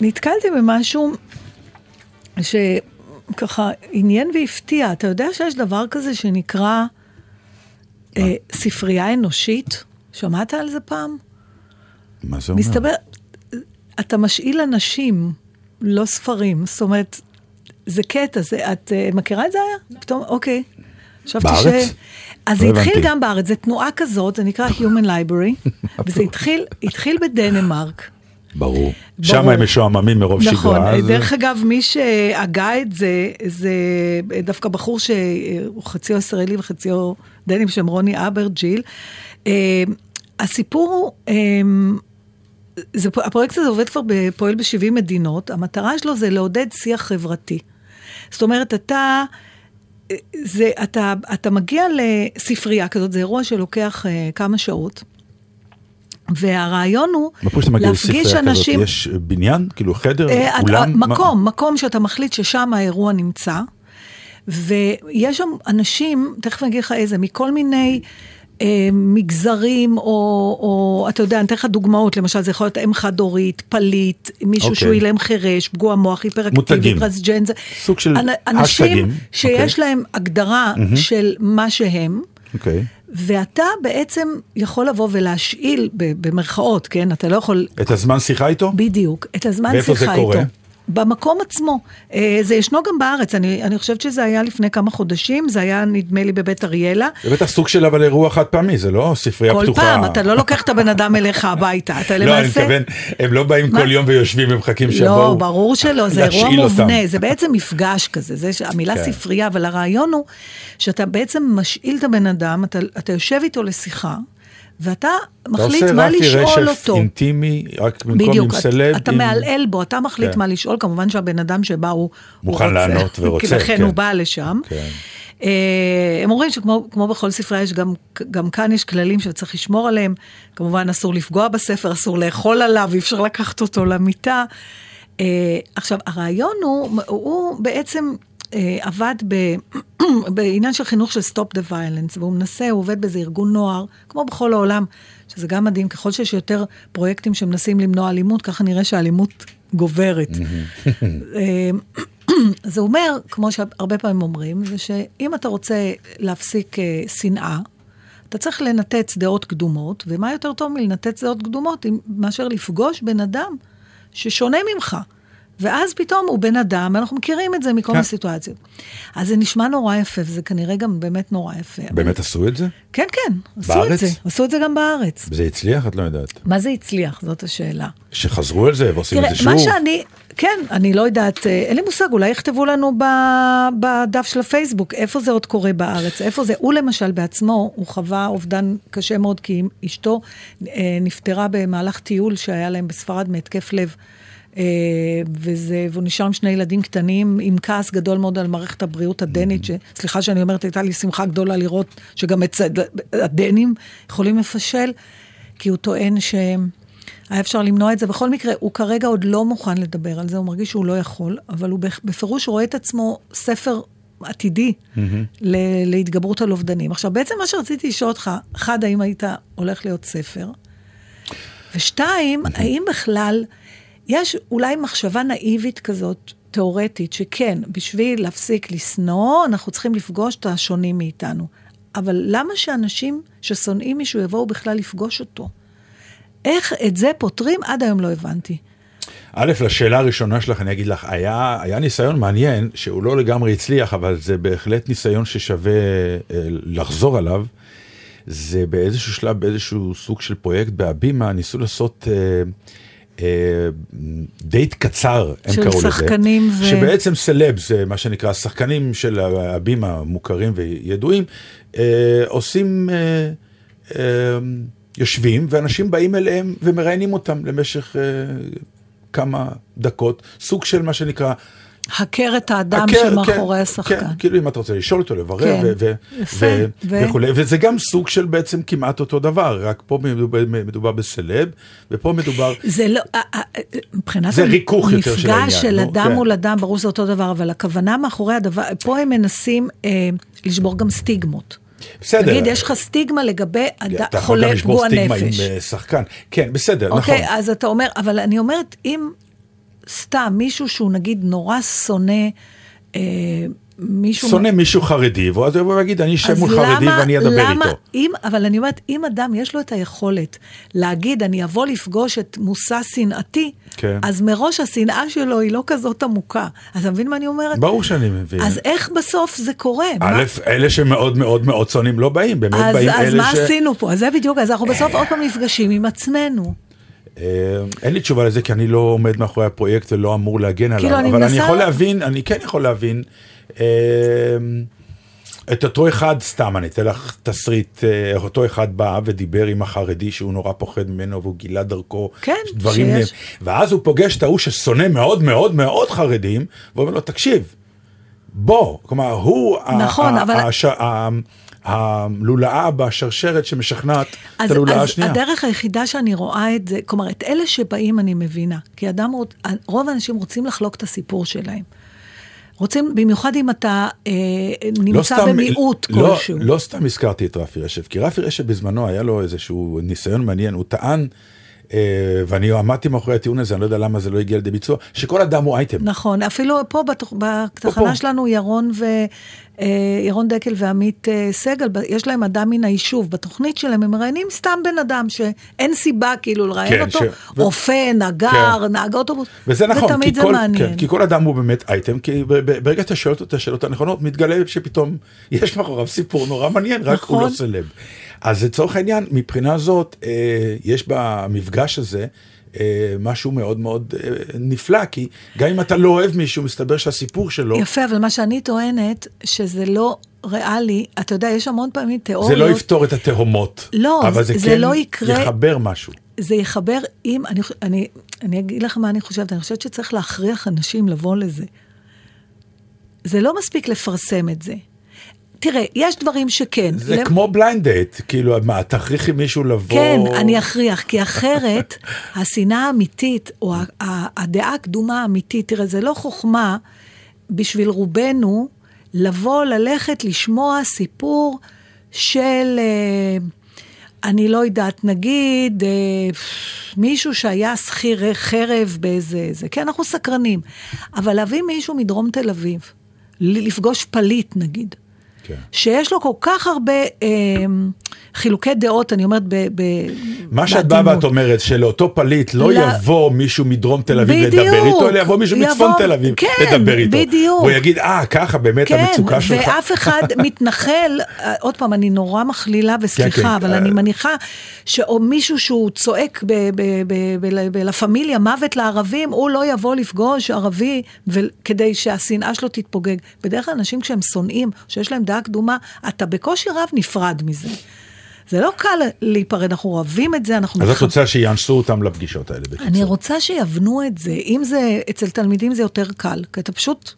נתקלתי במשהו שככה עניין והפתיע. אתה יודע שיש דבר כזה שנקרא אה, ספרייה אנושית? שמעת על זה פעם? מה זה אומר? מסתבר, אתה משאיל אנשים, לא ספרים. זאת אומרת, זה קטע, זה, את uh, מכירה את זה היה? פתאום, אוקיי. בארץ? ש... אז לא זה התחיל הבנתי. גם בארץ, זה תנועה כזאת, זה נקרא Human Library, וזה התחיל, התחיל בדנמרק. ברור. שם. הם משועממים מרוב נכון, שגרה. אז- דרך אגב, מי שהגה את זה, זה דווקא בחור שהוא חציו ישראלי וחציו דני בשם רוני אברג'יל. אה, הסיפור הוא, אה, זה, הפרויקט הזה עובד כבר, פועל ב-70 מדינות, המטרה שלו זה לעודד שיח חברתי. זאת אומרת, אתה, אה, זה, אתה, אתה מגיע לספרייה כזאת, זה אירוע שלוקח אה, כמה שעות. והרעיון הוא מה להפגיש אנשים, כזאת? יש בניין? כאילו חדר? אה, אולם? מה- מקום, מקום שאתה מחליט ששם האירוע נמצא, ויש שם אנשים, תכף אני אגיד לך איזה, מכל מיני אה, מגזרים, או, או אתה יודע, אני אתן לך דוגמאות, למשל זה יכול להיות אם חד-הורית, פליט, מישהו אוקיי. שהוא אילם חירש, פגוע מוח, היפראקטיבי. טרנסג'נדר. סוג של אנ- אנשים השטגים, שיש אוקיי. להם הגדרה של מה שהם. אוקיי. ואתה בעצם יכול לבוא ולהשאיל, במרכאות, כן? אתה לא יכול את הזמן שיחה איתו? בדיוק, את הזמן ואיפה שיחה זה קורה? איתו. במקום עצמו. אה, זה ישנו גם בארץ, אני, אני חושבת שזה היה לפני כמה חודשים, זה היה נדמה לי בבית אריאלה. זה בטח סוג של אבל אירוע חד פעמי, זה לא ספרייה כל פתוחה. פעם, אתה לא לוקח את הבן אדם אליך הביתה, אתה לא, אני למעשה... מתכוון, הם לא באים? כל יום ויושבים ומחכים שיבואו. לא, ברור שלא, זה אירוע. מובנה, זה בעצם מפגש כזה, זה המילה כן. ספרייה, אבל הרעיון הוא שאתה בעצם משאיל את הבן אדם, אתה, אתה יושב איתו לשיחה, ואתה מחליט מה אתה עושה לשאול רפי רשף אותו. אינטימי, רק במקום עם בדיוק, את- סלב. אתה עם- מעלעל בו, אתה מחליט כן. מה לשאול, כמובן שהבן אדם שבא הוא... הוא מוכן רוצה. לענות ורוצה, כי לכן כן. הוא בא לשם. כן. אה, הם אומרים שכמו כמו בכל ספרייה, יש גם, גם כאן יש כללים שצריך לשמור עליהם. כמובן, אסור לפגוע בספר, אסור לאכול עליו, אי אפשר לקחת אותו למיטה. אה, עכשיו, הרעיון הוא, הוא בעצם עבד ב, בעניין של חינוך של Stop the Violence, והוא מנסה, הוא עובד באיזה ארגון נוער, כמו בכל העולם, שזה גם מדהים, ככל שיש יותר פרויקטים שמנסים למנוע אלימות, ככה נראה שהאלימות גוברת. אה, זה אומר, כמו שהרבה פעמים אומרים, זה שאם אתה רוצה להפסיק אה, שנאה, אתה צריך לנתץ דעות קדומות, ומה יותר טוב מלנתץ דעות קדומות מאשר לפגוש בן אדם ששונה ממך. ואז פתאום הוא בן אדם, אנחנו מכירים את זה מכל כן. מיני סיטואציות. אז זה נשמע נורא יפה, וזה כנראה גם באמת נורא יפה. באמת עשו את זה? כן, כן, עשו בארץ? את זה. עשו את זה גם בארץ. זה הצליח? את לא יודעת. מה זה הצליח? זאת השאלה. שחזרו על זה ועושים תראה, את זה שוב? מה שאני, כן, אני לא יודעת, אה, אין לי מושג, אולי יכתבו לנו ב- בדף של הפייסבוק, איפה זה עוד קורה בארץ, איפה זה, הוא למשל בעצמו, הוא חווה אובדן קשה מאוד, כי אשתו אה, נפטרה במהלך טיול שהיה להם בספרד מהתקף לב. אה, וזה, והוא נשאר עם שני ילדים קטנים, עם כעס גדול מאוד על מערכת הבריאות הדנית, שסליחה שאני אומרת, הייתה לי שמחה גדולה לראות שגם אצל הדנים יכולים לפשל, כי הוא טוען שהם... היה אפשר למנוע את זה. בכל מקרה, הוא כרגע עוד לא מוכן לדבר על זה, הוא מרגיש שהוא לא יכול, אבל הוא בפ- בפירוש רואה את עצמו ספר עתידי ל- להתגברות על אובדנים. עכשיו, בעצם מה שרציתי לשאול אותך, אחד, האם היית הולך להיות ספר? ושתיים, האם בכלל יש אולי מחשבה נאיבית כזאת, תיאורטית, שכן, בשביל להפסיק לשנוא, אנחנו צריכים לפגוש את השונים מאיתנו. אבל למה שאנשים ששונאים מישהו יבואו בכלל לפגוש אותו? איך את זה פותרים? עד היום לא הבנתי. א', לשאלה הראשונה שלך אני אגיד לך, היה, היה ניסיון מעניין, שהוא לא לגמרי הצליח, אבל זה בהחלט ניסיון ששווה אה, לחזור עליו. זה באיזשהו שלב, באיזשהו סוג של פרויקט בהבימה, ניסו לעשות אה, דייט קצר, הם של קראו לזה. שחקנים ו- שבעצם סלבס, אה, מה שנקרא, שחקנים של הבימה מוכרים וידועים, אה, עושים, אה, אה, יושבים, ואנשים באים אליהם ומראיינים אותם למשך אה, כמה דקות, סוג של מה שנקרא... הכר את האדם הכר, שמאחורי כן, השחקן. כן, כאילו אם אתה רוצה לשאול אותו, לברר, כן, ו- ו- ו- ו- וכולי, וזה גם סוג של בעצם כמעט אותו דבר, רק פה מדובר, מדובר בסלב, ופה מדובר... זה לא, אה, אה, מבחינת זה ריכוך יותר של העניין, מפגש של נו, אדם כן. מול אדם, ברור שזה אותו דבר, אבל הכוונה מאחורי הדבר, פה הם מנסים אה, לשבור גם סטיגמות. בסדר. נגיד, יש לך סטיגמה לגבי אד... אתה יכול גם חולה לשבור פגוע סטיגמה נפש. עם אה, שחקן. כן, בסדר, נכון. אוקיי, אז אתה אומר, אבל אני אומרת, אם סתם מישהו שהוא נגיד נורא שונא, אה, מישהו... שונא מישהו חרדי, ואז הוא ויגיד, אני אשב אז מול חרדי ואני אדבר למה, איתו. אם, אבל אני אומרת, אם אדם יש לו את היכולת להגיד, אני אבוא לפגוש את מושא שנאתי, כן. אז מראש השנאה שלו היא לא כזאת עמוקה. אז אתה מבין מה אני אומרת? ברור שאני מבין. אז איך בסוף זה קורה? מה- א', אלה שמאוד מאוד מאוד שונאים לא באים, באמת אז, באים אז אלה מה ש... עשינו פה? אז זה בדיוק, אז אנחנו בסוף עוד פעם נפגשים עם עצמנו. אה, אין לי תשובה לזה, כי אני לא עומד מאחורי הפרויקט ולא אמור להגן כאילו, עליו, אני אבל אני יכול להבין, אני כן יכול להבין אה, את אותו אחד, סתם, אני אתן לך תסריט, אה, אותו אחד בא ודיבר עם החרדי שהוא נורא פוחד ממנו והוא גילה דרכו כן, דברים, שיש. ואז הוא פוגש את ההוא ששונא מאוד מאוד מאוד חרדים, ואומר לו, תקשיב, בוא, כלומר, הוא נכון, ה- אבל- הש- הלולאה בשרשרת שמשכנעת את אז, הלולאה אז השנייה. הדרך היחידה שאני רואה את זה, כלומר, את אלה שבאים אני מבינה. כי אדם, רוב האנשים רוצים לחלוק את הסיפור שלהם. רוצים, במיוחד אם אתה אה, נמצא במיעוט לא, כלשהו. לא סתם הזכרתי את רפי רשף, כי רפי רשף בזמנו היה לו איזשהו ניסיון מעניין, הוא טען, ואני עמדתי מאחורי הטיעון הזה, אני לא יודע למה זה לא הגיע לידי ביצוע, שכל אדם הוא אייטם. נכון, אפילו פה בתח... בתחנה. שלנו ירון ו... אה, ירון דקל ועמית אה, סגל, יש להם אדם מן היישוב. בתוכנית שלהם הם מראיינים סתם בן אדם שאין סיבה כאילו לראיין כן, אותו, ש- אופן, נגר, כן. נהג אוטובוס. וזה נכון, ותמיד זה כל, מעניין. כן, כי כל אדם הוא באמת אייטם, כי ברגע שאתה שואל אותו את השאלות הנכונות, מתגלה שפתאום יש מאחוריו סיפור נורא מעניין, רק הוא נכון. לא סלב. אז לצורך העניין, מבחינה זאת, אה, יש במפגש הזה אה, משהו מאוד מאוד אה, נפלא, כי גם אם אתה לא אוהב מישהו, מסתבר שהסיפור שלו, יפה, אבל מה שאני טוענת, שזה לא ריאלי, אתה יודע, יש המון פעמים תיאוריות. זה לא יפתור את התהומות, לא, אבל זה, זה כן לא יקרה. יחבר משהו. זה יחבר עם, אני, אני, אני אגיד לך מה אני חושבת, אני חושבת שצריך להכריח אנשים לבוא לזה. זה לא מספיק לפרסם את זה. תראה, יש דברים שכן. זה למ- כמו blind date, כאילו, מה, תכריחי מישהו לבוא... כן, אני אכריח, כי אחרת, השנאה האמיתית, או הדעה הקדומה האמיתית, תראה, זה לא חוכמה בשביל רובנו לבוא, ללכת, לשמוע סיפור של, אה, אני לא יודעת, נגיד, אה, מישהו שהיה שכיר חרב באיזה... זה, כן, אנחנו סקרנים. אבל להביא מישהו מדרום תל אביב, לפגוש פליט, נגיד. כן. שיש לו כל כך הרבה אה, חילוקי דעות, אני אומרת, ב... ב מה שאת באה. ואת אומרת, שלאותו פליט לא לא. יבוא מישהו מדרום תל אביב בדיוק. לדבר איתו, אלא יבוא מישהו מצפון יבוא- תל אביב כן, לדבר איתו. בדיוק. והוא יגיד, אה, ככה באמת כן, המצוקה שלך. ואף אחד מתנחל, אה, עוד פעם, אני נורא מכלילה כן, וסליחה, כן, אבל אה. אני מניחה שאו מישהו שהוא צועק בלה פמיליה, מוות לערבים, הוא לא יבוא לפגוש ערבי כדי שהשנאה שלו תתפוגג. בדרך כלל אנשים כשהם שונאים, שיש להם דעה קדומה, אתה בקושי רב נפרד מזה. זה לא קל להיפרד, אנחנו אוהבים את זה, אנחנו... אז את רוצה שיאנסו אותם לפגישות האלה, בקיצור. אני רוצה שיבנו את זה. אם זה, אצל תלמידים זה יותר קל, כי אתה פשוט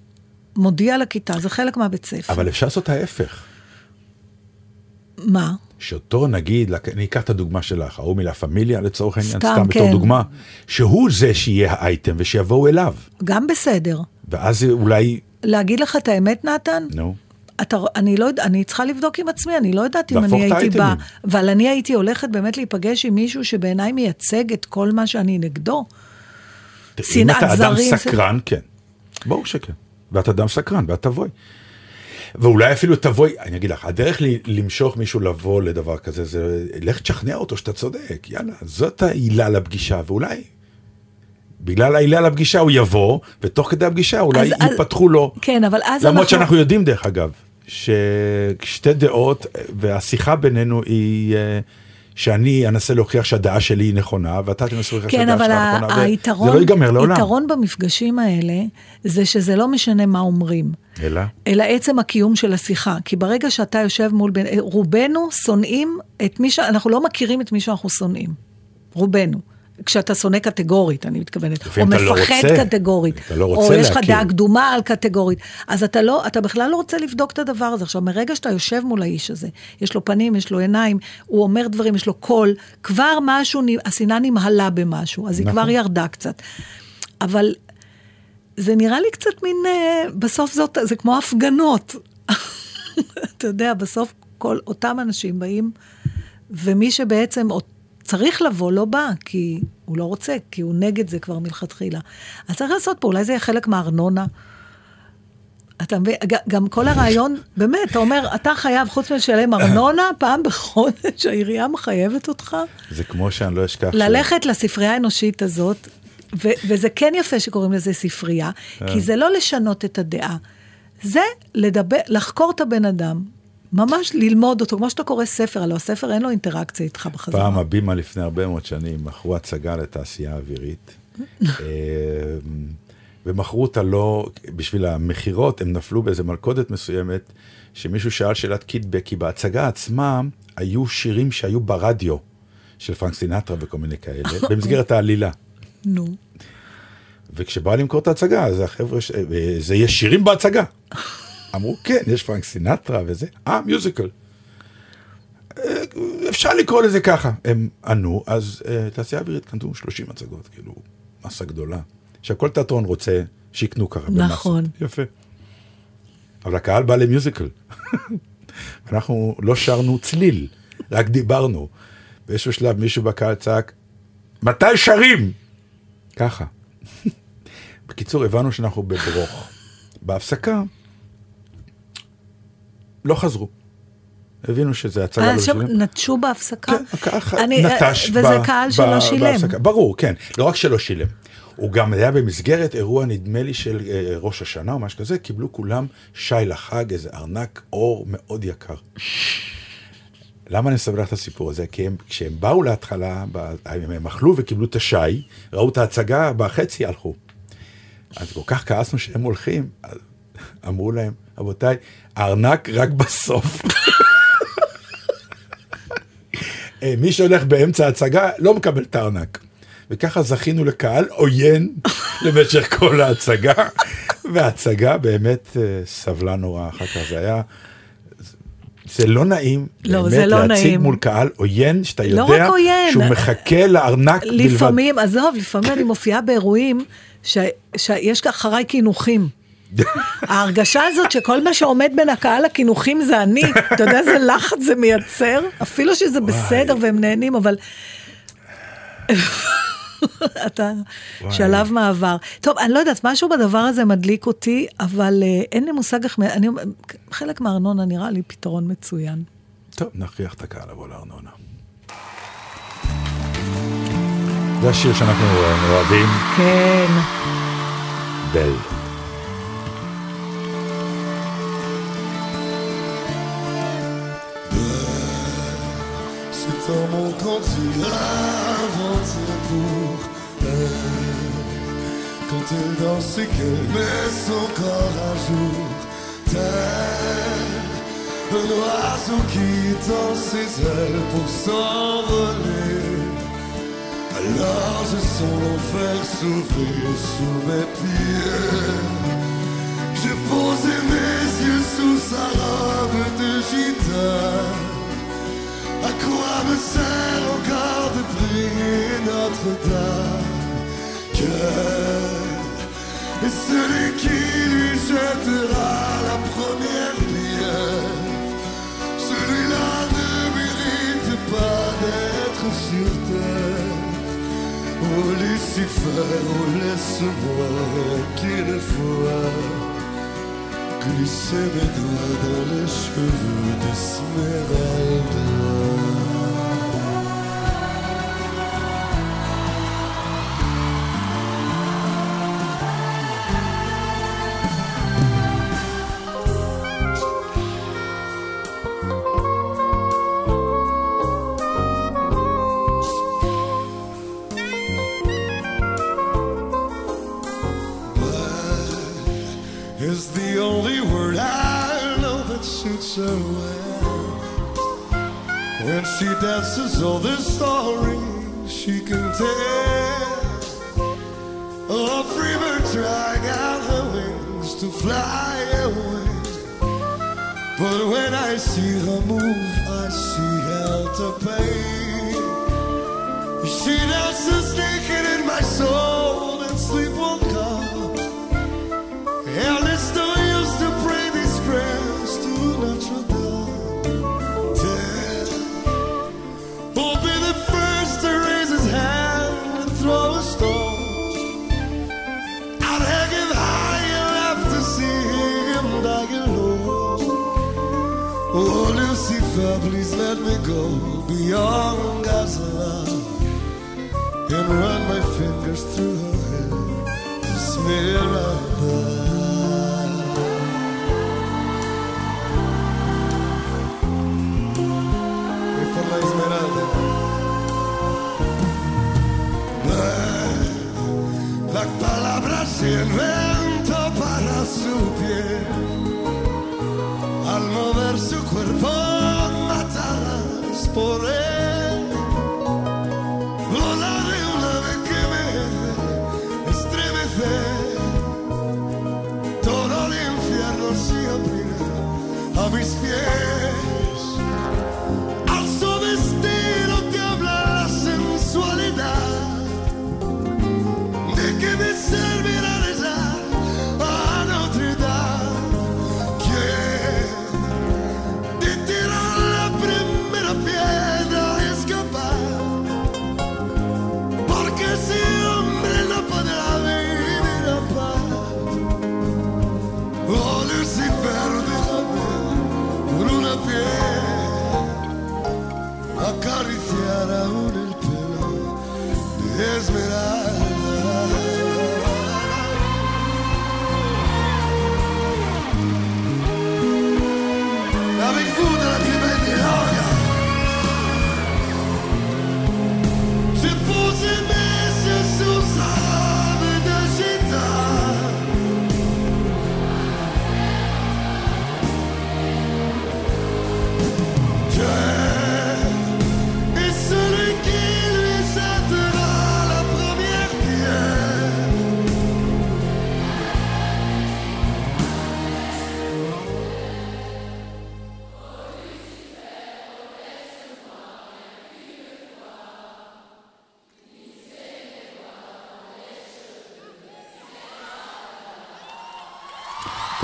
מודיע לכיתה, זה חלק מהבית ספר. אבל אפשר לעשות ההפך. מה? שאותו נגיד, אני אקח את הדוגמה שלך, ההוא מלה פמיליה לצורך העניין, סתם, סתם בתור כן. דוגמה, שהוא זה שיהיה האייטם ושיבואו אליו. גם בסדר. ואז אולי, להגיד לך את האמת, נתן? נו, אתה, אני לא אני צריכה לבדוק עם עצמי, אני לא יודעת אם אני הייתי באה, האייטמים. אבל אני הייתי הולכת באמת להיפגש עם מישהו שבעיניי מייצג את כל מה שאני נגדו. אם שנאת אתה אדם זרים זה- סקרן, כן. ברור שכן. ואת אדם סקרן, ואת תבואי. ואולי אפילו תבואי, אני אגיד לך, הדרך ל- למשוך מישהו לבוא לדבר כזה, זה לך תשכנע אותו שאתה צודק, יאללה, זאת העילה לפגישה, ואולי בגלל העילה לפגישה הוא יבוא, ותוך כדי הפגישה אולי אז- אז- ייפתחו לו. כן, אבל אז למרות אנחנו... שאנחנו יודעים, דרך אגב, ששתי דעות, והשיחה בינינו היא אה, שאני אנסה להוכיח שהדעה שלי היא נכונה, ואתה תנסה להוכיח כן, שהדעה אבל שלך ה- נכונה, היתרון, וזה לא ייגמר לעולם. היתרון במפגשים האלה, זה שזה לא משנה מה אומרים. אלא? אלא עצם הקיום של השיחה. כי ברגע שאתה יושב מול בן... רובנו שונאים את מי ש... אנחנו לא מכירים את מי שאנחנו שונאים. רובנו. כשאתה שונא קטגורית, אני מתכוונת. או לא מפחד רוצה. קטגורית. לא או רוצה יש לך להכיר. דעה קדומה על קטגורית. אז אתה לא, אתה בכלל לא רוצה לבדוק את הדבר הזה. עכשיו, מרגע שאתה יושב מול האיש הזה, יש לו פנים, יש לו עיניים, הוא אומר דברים, יש לו קול, כבר משהו, השנאה נמהלה במשהו, אז היא נכון. כבר ירדה קצת. אבל זה נראה לי קצת מין, אה, בסוף זאת, זה כמו הפגנות. אתה יודע, בסוף כל אותם אנשים באים, ומי שבעצם צריך לבוא לא בא, כי הוא לא רוצה, כי הוא נגד זה כבר מלכתחילה. אז צריך לעשות פה, אולי זה יהיה חלק מהארנונה. אתה מבין, גם כל הרעיון, באמת, אתה אומר, אתה חייב, חוץ מלשלם ארנונה, פעם בחודש העירייה מחייבת אותך. זה כמו שאני לא אשכח. ש- ללכת לספרייה האנושית הזאת, ו- וזה כן יפה שקוראים לזה ספרייה, כי זה לא לשנות את הדעה, זה לדבר, לחקור את הבן אדם, ממש ללמוד אותו, כמו שאתה קורא ספר, הלוא הספר אין לו אינטראקציה איתך בחזרה. פעם הבימה לפני הרבה מאוד שנים מכרו הצגה לתעשייה האווירית. אה, ומכרו אותה לא, בשביל המכירות, הם נפלו באיזה מלכודת מסוימת, שמישהו שאל שאלת קיטבק, כי בהצגה עצמה היו שירים שהיו ברדיו, של פרנק סינטרה וכל מיני כאלה, במסגרת העלילה. נו. וכשבא למכור את ההצגה, אז החבר'ה, אה, זה יש שירים בהצגה. אמרו, כן, יש פרנק סינטרה וזה, אה, מיוזיקל. אה, אפשר לקרוא לזה ככה. הם ענו, אז אה, תעשייה אווירית קנתו 30 הצגות, כאילו, מסה גדולה. שכל תיאטרון רוצה שיקנו ככה במסות. נכון. יפה. אבל הקהל בא למיוזיקל. אנחנו לא שרנו צליל, רק דיברנו. באיזשהו שלב מישהו בקהל צעק, מתי שרים? ככה. בקיצור, הבנו שאנחנו בברוך. בהפסקה, לא חזרו. הבינו שזה הצגה לא אנשים בשבילם. נטשו בהפסקה? כן, הקהל אני- נטש וזה ב- קהל ב- שלא שילם. בהפסקה. ברור, כן. לא רק שלא שילם. הוא גם היה במסגרת אירוע, נדמה לי, של אה, ראש השנה או משהו כזה, קיבלו כולם שי לחג, איזה ארנק אור מאוד יקר. למה אני מספר לך את הסיפור הזה? כי הם, כשהם באו להתחלה, הם הם אכלו וקיבלו את השי, ראו את ההצגה, בחצי הלכו. אז כל כך כעסנו שהם הולכים, אמרו להם, רבותיי, הארנק רק בסוף. אה, מי שהולך באמצע ההצגה לא מקבל את הארנק. וככה זכינו לקהל עוין למשך כל ההצגה, וההצגה באמת אה, סבלה נורא אחר כך, זה היה... זה לא נעים, לא, באמת, זה לא להציג נעים. מול קהל עוין, שאתה לא יודע עוין. שהוא מחכה לארנק בלבד. לפעמים, עזוב, לפעמים אני מופיעה באירועים ש- שיש אחריי קינוחים. ההרגשה הזאת שכל מה שעומד בין הקהל לקינוחים זה אני, אתה יודע איזה לחץ זה מייצר? אפילו שזה בסדר והם נהנים, אבל... אתה וואי. שלב מעבר. טוב, אני לא יודעת, משהו בדבר הזה מדליק אותי, אבל אה, אין לי מושג איך... אני, חלק מהארנונה נראה לי פתרון מצוין. טוב, נכריח את הקהל לבוא לארנונה. זה השיר שאנחנו אוהבים, כן. בל. Mot quand tu inventé pour elle. Quand elle danse et qu'elle met son corps à jour. Tel un oiseau qui tend ses ailes pour s'envoler. Alors je sens l'enfer s'ouvrir sous mes pieds. J'ai posé mes yeux sous sa robe de gitane. À quoi me sert encore de prier Notre-Dame? Cœur est celui qui lui jettera la première pierre. Celui-là ne mérite pas d'être sur terre. Oh Lucifer, oh laisse-moi qu'une fois glisser mes doigts dans les cheveux d'Esmeralda.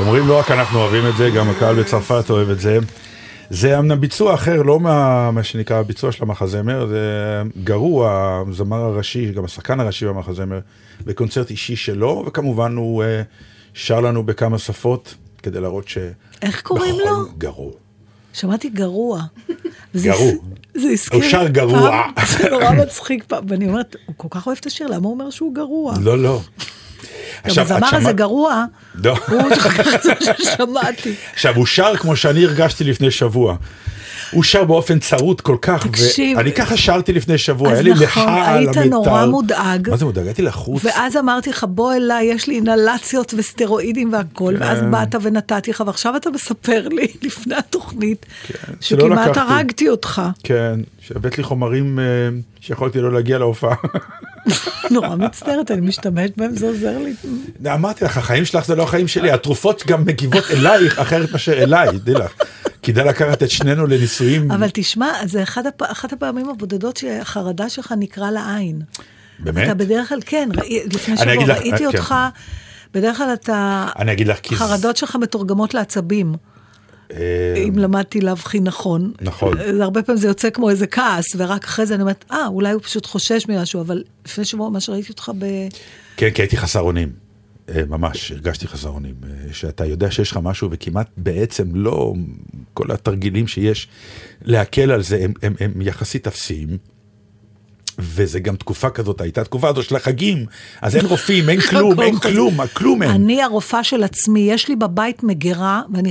אומרים לא רק אנחנו אוהבים את זה, גם הקהל בצרפת אוהב את זה. זה אמנם ביצוע אחר, לא מה, מה שנקרא הביצוע של המחזמר, זה גרוע, הזמר הראשי, גם השחקן הראשי במחזמר, בקונצרט אישי שלו, וכמובן הוא אה, שר לנו בכמה שפות, כדי להראות ש... איך קוראים בכל- לו? גרוע. שמעתי גרוע. גרוע. זה הזכיר... הוא שר גרוע. פעם- זה נורא מצחיק פעם, ואני אומרת, הוא כל כך אוהב את השיר, למה הוא אומר שהוא גרוע? לא, לא. עכשיו, את הזמר הזה גרוע, לא. הוא זה ששמעתי. עכשיו, הוא שר כמו שאני הרגשתי לפני שבוע. הוא שר באופן צרוד כל כך, תקשיב. ואני ככה שרתי לפני שבוע, אז היה לי נכון, לחה על היית המיתר. נורא מודאג. מה זה מודאג? הייתי לחוץ. ואז אמרתי לך, בוא אליי, יש לי אינהלציות וסטרואידים והכל, כן. ואז באת ונתתי לך, ועכשיו אתה מספר לי, לפני התוכנית, שלא שכמעט. הרגתי אותך. כן, שהבאת לי חומרים אה, שיכולתי לא להגיע להופעה. נורא מצטערת, אני משתמשת בהם, זה עוזר לי. אמרתי לך, החיים שלך זה לא החיים שלי, התרופות גם מגיבות אלייך אחרת מאשר אליי, דעי לך. כדאי לקחת את שנינו לניסויים. אבל תשמע, זה אחד הפ... אחת הפעמים הבודדות שהחרדה שלך נקרא לעין. באמת? אתה בדרך כלל, כן, ראי, לפני אני אגיד שבוע לך, ראיתי אה, כן. אותך, בדרך כלל אתה, אני אגיד לך, כי... חרדות שלך מתורגמות לעצבים. אה, אם למדתי להבחין נכון. נכון. הרבה פעמים זה יוצא כמו איזה כעס, ורק אחרי זה אני אומרת, אה, אולי הוא פשוט חושש ממשהו, אבל לפני שבוע ממש ראיתי אותך ב... כן, כי הייתי חסר אונים. אה, ממש, הרגשתי חסר אונים. אה, שאתה יודע שיש לך משהו וכמעט בעצם לא, כל התרגילים שיש להקל על זה הם, הם, הם יחסית אפסיים. וזה גם תקופה כזאת, הייתה תקופה הזו של החגים, אז אין רופאים, אין כלום, אין. כלום, כלום אין. אני הרופאה של עצמי, יש לי בבית מגירה, ואני,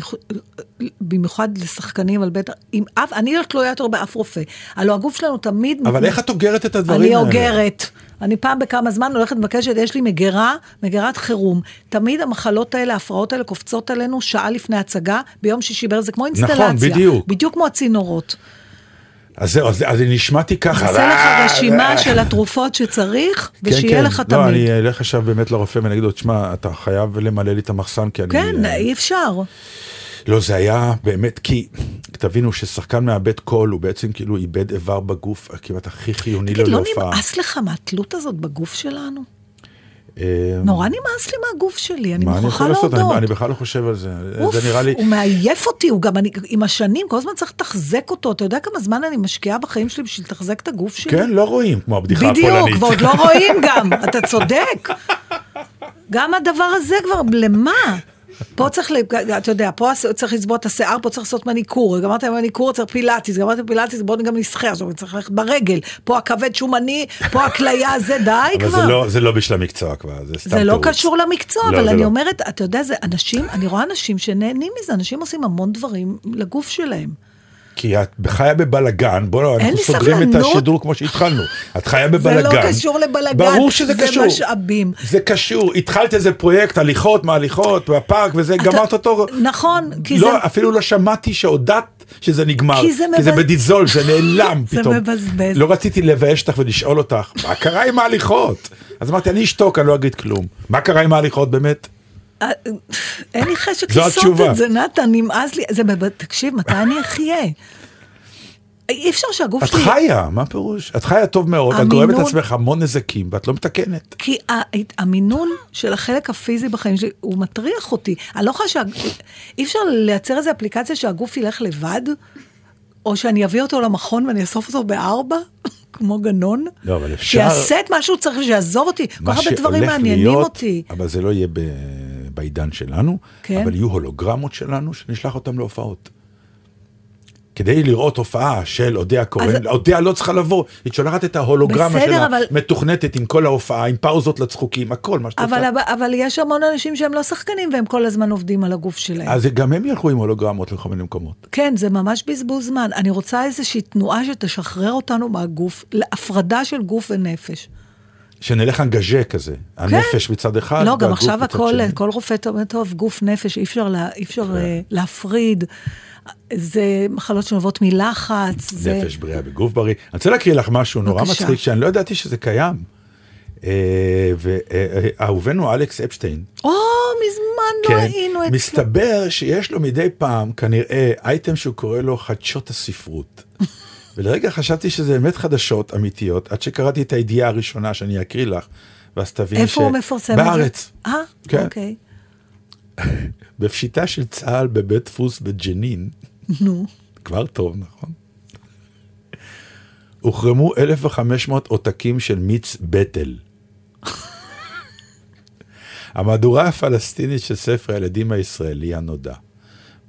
במיוחד לשחקנים על בית, עם אף, אני לא תלויה יותר באף רופא. הלוא הגוף שלנו תמיד... אבל איך את אוגרת את הדברים אני האלה? אוגרת. אני פעם בכמה זמן הולכת מבקשת, יש לי מגירה, מגירת חירום. תמיד המחלות האלה, ההפרעות האלה קופצות עלינו שעה לפני הצגה, ביום שישי בערב, זה כמו אינסטלציה. בדיוק. בדיוק כמו הצינורות. אז זהו, אז, אז נשמעתי ככה. תעשה לך אה, רשימה אה. של התרופות שצריך, כן, ושיהיה כן. לך לא, תמיד. אני אלך עכשיו באמת לרופא ואני אגיד לו, תשמע, אתה חייב למלא לי את המחסן, כי אני... כן, אה, אי אפשר. לא, זה היה באמת, כי תבינו ששחקן מאבד קול, הוא בעצם כאילו איבד איבר בגוף כמעט הכי חיוני לו תגיד, לא להופעה. נמאס לך מהתלות הזאת בגוף שלנו? אה, נורא נמאס לי מהגוף שלי, אני מוכרחה? להודות. אני- אני בכלל לא חושב על זה. אוף, זה נראה לי... הוא מעייף אותי, הוא גם, אני, עם השנים, כל הזמן צריך לתחזק אותו. אתה יודע כמה זמן אני משקיעה בחיים שלי בשביל לתחזק את הגוף שלי? כן, לא רואים, כמו הבדיחה בדיוק, הפולנית. ועוד לא רואים גם, אתה צודק. גם הדבר הזה כבר, למה? פה צריך, אתה יודע, פה צריך לצבוע את השיער, פה צריך לעשות מניקור, גמרת עם מניקור, צריך פילאטיס, גמרת עם פילאטיס, בוא גם נסחר, עכשיו צריך ללכת ברגל, פה הכבד שומני, פה הכליה, זה די אבל כבר. זה לא- זה לא בשביל המקצוע כבר, זה סתם זה לא תירוץ. קשור למקצוע, לא, אבל אני לא. אומרת, אתה יודע, זה אנשים, אני רואה אנשים שנהנים מזה, אנשים עושים המון דברים לגוף שלהם. כי את חיה בבלגן, בואו, אין אנחנו סוגרים את. השידור כמו שהתחלנו. את חיה זה בבלגן. לא קשור לבלגן, ברור שזה זה קשור. משאבים. זה קשור. התחלת איזה פרויקט, הליכות, מהליכות, בפארק וזה, אתה- גמרת אותו. נכון, כי לא, זה... אפילו לא שמעתי שהודעת שזה נגמר. כי זה כי זה מבז- בדיזול, זה נעלם זה פתאום. מבזבז. לא רציתי לבייש אותך ולשאול אותך, מה קרה עם ההליכות? אז אמרתי, אני אשתוק, אני לא אגיד כלום. מה קרה עם ההליכות באמת? אה, אין לי חשק לעשות. את זה, נתן, נמאס לי. זה, תקשיב, מתי אני אחיה? אי אפשר שהגוף את שלי... חיה, מה פירוש? את חיה טוב מאוד, את גורמת המינון- לעצמך המון נזקים ואת לא מתקנת. כי המינון של החלק הפיזי בחיים שלי, הוא מטריח אותי. אני לא יכולה שה... אי אפשר לייצר איזו אפליקציה שהגוף ילך לבד, או שאני אביא אותו למכון ואני אאסוף אותו בארבע, כמו גנון. לא, אבל אפשר- שיעשה את מה שהוא צריך, שיעזוב אותי. כל כך הרבה דברים מעניינים להיות, אותי. אבל זה לא יהיה ב... בעידן שלנו, כן. אבל יהיו הולוגרמות שלנו שנשלח אותם להופעות. כדי לראות הופעה של אודיה קורן, אז- אודיה לא צריכה לבוא, היא שולחת את ההולוגרמה בסדר, שלה, אבל- מתוכנתת עם כל ההופעה, עם פאוזות לצחוקים, הכל מה שאת אבל. אבל, אבל יש המון אנשים שהם לא שחקנים והם כל הזמן עובדים על הגוף שלהם. אז גם הם ילכו עם הולוגרמות לכל מיני מקומות. כן, זה ממש בזבוז זמן. אני רוצה איזושהי תנועה שתשחרר אותנו מהגוף, להפרדה של גוף ונפש. שנלך אנגז'ה כזה, הנפש מצד אחד, לא, גם עכשיו הכל, שני. כל רופא אומר, טוב, גוף, נפש, אי אפשר, לה, אי אפשר כן. אה, להפריד. זה מחלות שנובעות מלחץ. זה... נפש בריאה בגוף בריא. אני רוצה להקריא לך משהו נורא בבקשה. מצחיק, שאני לא ידעתי שזה קיים. ואהובנו אלכס אפשטיין, או, מזמן לא היינו אצלו. כן, מסתבר שיש לו מדי פעם כנראה אייטם שהוא קורא לו חדשות הספרות. ולרגע חשבתי שזה באמת חדשות אמיתיות, עד שקראתי את הידיעה הראשונה שאני אקריא לך, ואז תבין איפה הוא מפרסם את זה? בארץ. אה, כן. אוקיי. בפשיטה של צה"ל בבית דפוס בג'נין, נו. כבר טוב, נכון? הוחרמו 1,500 עותקים של מיץ בטל. המהדורה הפלסטינית של ספר הילדים הישראלי הנודע.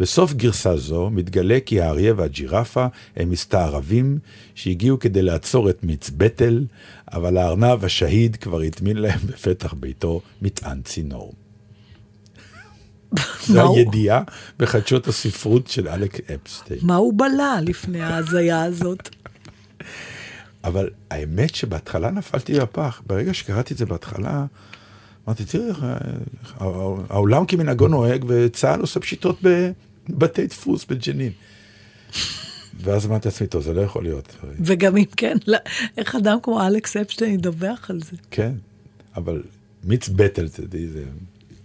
בסוף גרסה זו מתגלה כי האריה והג'ירפה הם מסתערבים שהגיעו כדי לעצור את מיץ בטל, אבל הארנב השהיד כבר הטמין להם בפתח ביתו מטען צינור. זו הידיעה בחדשות הספרות של אלק אפסטיין. מה הוא בלע לפני ההזיה הזאת? אבל האמת שבהתחלה נפלתי בפח. ברגע שקראתי את זה בהתחלה, אמרתי, תראה, אה, העולם כמנהגו נוהג, וצה"ל עושה פשיטות בבתי דפוס בג'נין. ואז אמרתי לעצמי, טוב, זה לא יכול להיות. וגם אם כן, לא- איך אדם כמו אלכס אפשטיין ידווח על זה? כן, אבל מיץ בטל, תדעי, זה,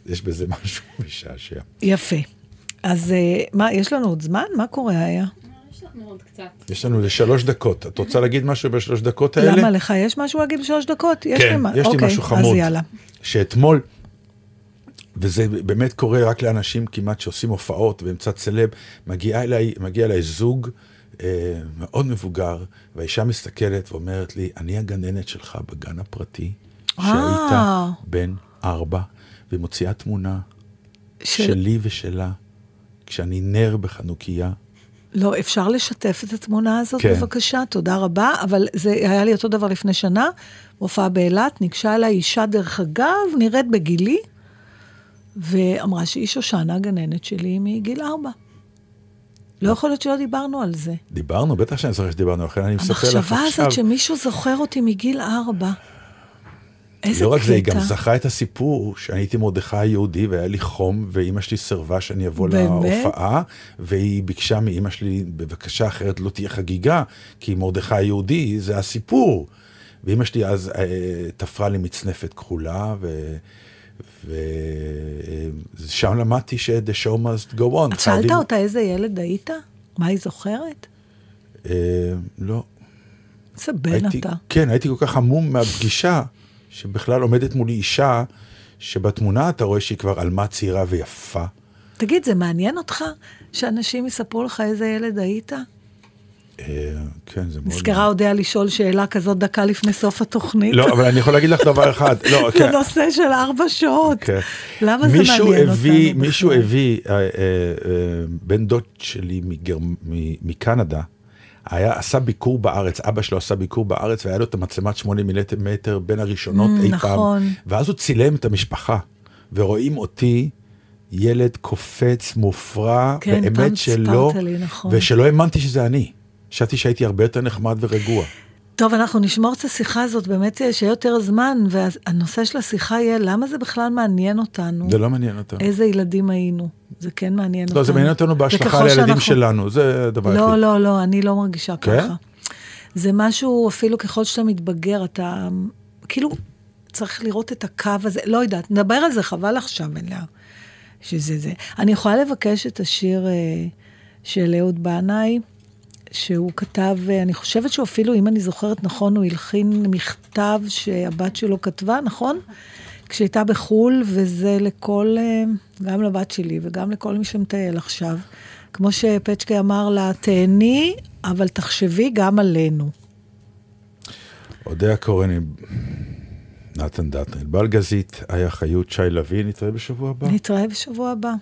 יש בזה משהו משעשע. יפה. אז אה, מה, יש לנו עוד זמן? מה קורה היה? יש לנו עוד קצת. יש לנו לשלוש דקות. את רוצה להגיד משהו בשלוש דקות האלה? למה לך יש משהו להגיד בשלוש דקות? יש לי כן, מה- יש לי אוקיי, משהו חמוד. אז יאללה. שאתמול, וזה באמת קורה רק לאנשים כמעט שעושים הופעות קצת סלב, מגיע אליי, מגיע אליי זוג אה, מאוד מבוגר, והאישה מסתכלת ואומרת לי, אני הגננת שלך בגן הפרטי, שהיית. בן ארבע, והיא מוציאה תמונה של- שלי ושלה, כשאני נר בחנוכיה. לא, אפשר לשתף את התמונה הזאת כן. בבקשה? תודה רבה. אבל זה היה לי אותו דבר לפני שנה, הופעה באילת, ניגשה אליי אישה, דרך אגב, נראית בגילי, ואמרה שהיא שושנה, הגננת שלי, מגיל ארבע. לא יכול להיות שלא דיברנו על זה. דיברנו, בטח שאני זוכר שדיברנו, לכן אני מספר לך עכשיו. המחשבה הזאת שמישהו זוכר אותי מגיל ארבע. איזה לא רק קטע. זה, היא גם זכרה את הסיפור שאני הייתי מרדכי היהודי והיה לי חום, ואימא שלי סירבה שאני אבוא באמת? להופעה, והיא ביקשה מאימא שלי, בבקשה אחרת לא תהיה חגיגה, כי מרדכי היהודי זה הסיפור. ואימא שלי אז אה, תפרה לי מצנפת כחולה, ו... ושם למדתי ש-the show must go on. את שאלת חייבים- אותה איזה ילד היית? מה היא זוכרת? אה, לא. איזה בן הייתי, אתה. כן, הייתי כל כך המום מהפגישה, שבכלל עומדת מולי אישה, שבתמונה אתה רואה שהיא כבר עלמה צעירה ויפה. תגיד, זה מעניין אותך שאנשים יספרו לך איזה ילד היית? אה, כן, זה מאוד... נזכרה אודיה לשאול שאלה כזאת דקה לפני סוף התוכנית. לא, אבל אני יכול להגיד לך דבר אחד. לא, זה כן. נושא של ארבע שעות. כן. למה זה מעניין הביא, אותנו מישהו? הביא, אה, אה, אה, בן דוד שלי מגר... מ- מקנדה, היה, עשה ביקור בארץ, אבא שלו עשה ביקור בארץ, והיה לו את המצלמת 8 מילימטר בין הראשונות Mm, אי נכון. פעם. ואז הוא צילם את המשפחה, ורואים אותי, ילד קופץ, מופרע, כן, באמת שלא, לי, נכון. ושלא האמנתי שזה אני. חשבתי שהייתי הרבה יותר נחמד ורגוע. טוב, אנחנו נשמור את השיחה הזאת, באמת אה, שיהיה יותר זמן, והנושא של השיחה יהיה למה זה בכלל מעניין אותנו. זה לא מעניין אותנו. איזה ילדים היינו. זה כן מעניין אותנו. לא, זה מעניין אותנו בהשלכה הילדים שאנחנו- שלנו, זה הדבר היחיד. לא, לא, לא, אני לא מרגישה כן? ככה. זה משהו, אפילו ככל שאתה מתבגר, אתה כאילו צריך לראות את הקו הזה, לא יודעת, נדבר על זה, חבל עכשיו אליה. שזה זה. אני יכולה לבקש את השיר אה, של אהוד בנאי, שהוא כתב, אה, אני חושבת שהוא אפילו, אם אני זוכרת נכון, הוא הלחין מכתב שהבת שלו כתבה, נכון? כשהייתה בחו"ל, וזה לכל, אה, גם לבת שלי וגם לכל מי שמטייל עכשיו. כמו שפצ'קה אמר לה, תהני, אבל תחשבי גם עלינו. אודיה קורן עם נתן דטנר, בלגזית, איה חיות, שי לביא, נתראה בשבוע הבא. נתראה בשבוע הבא.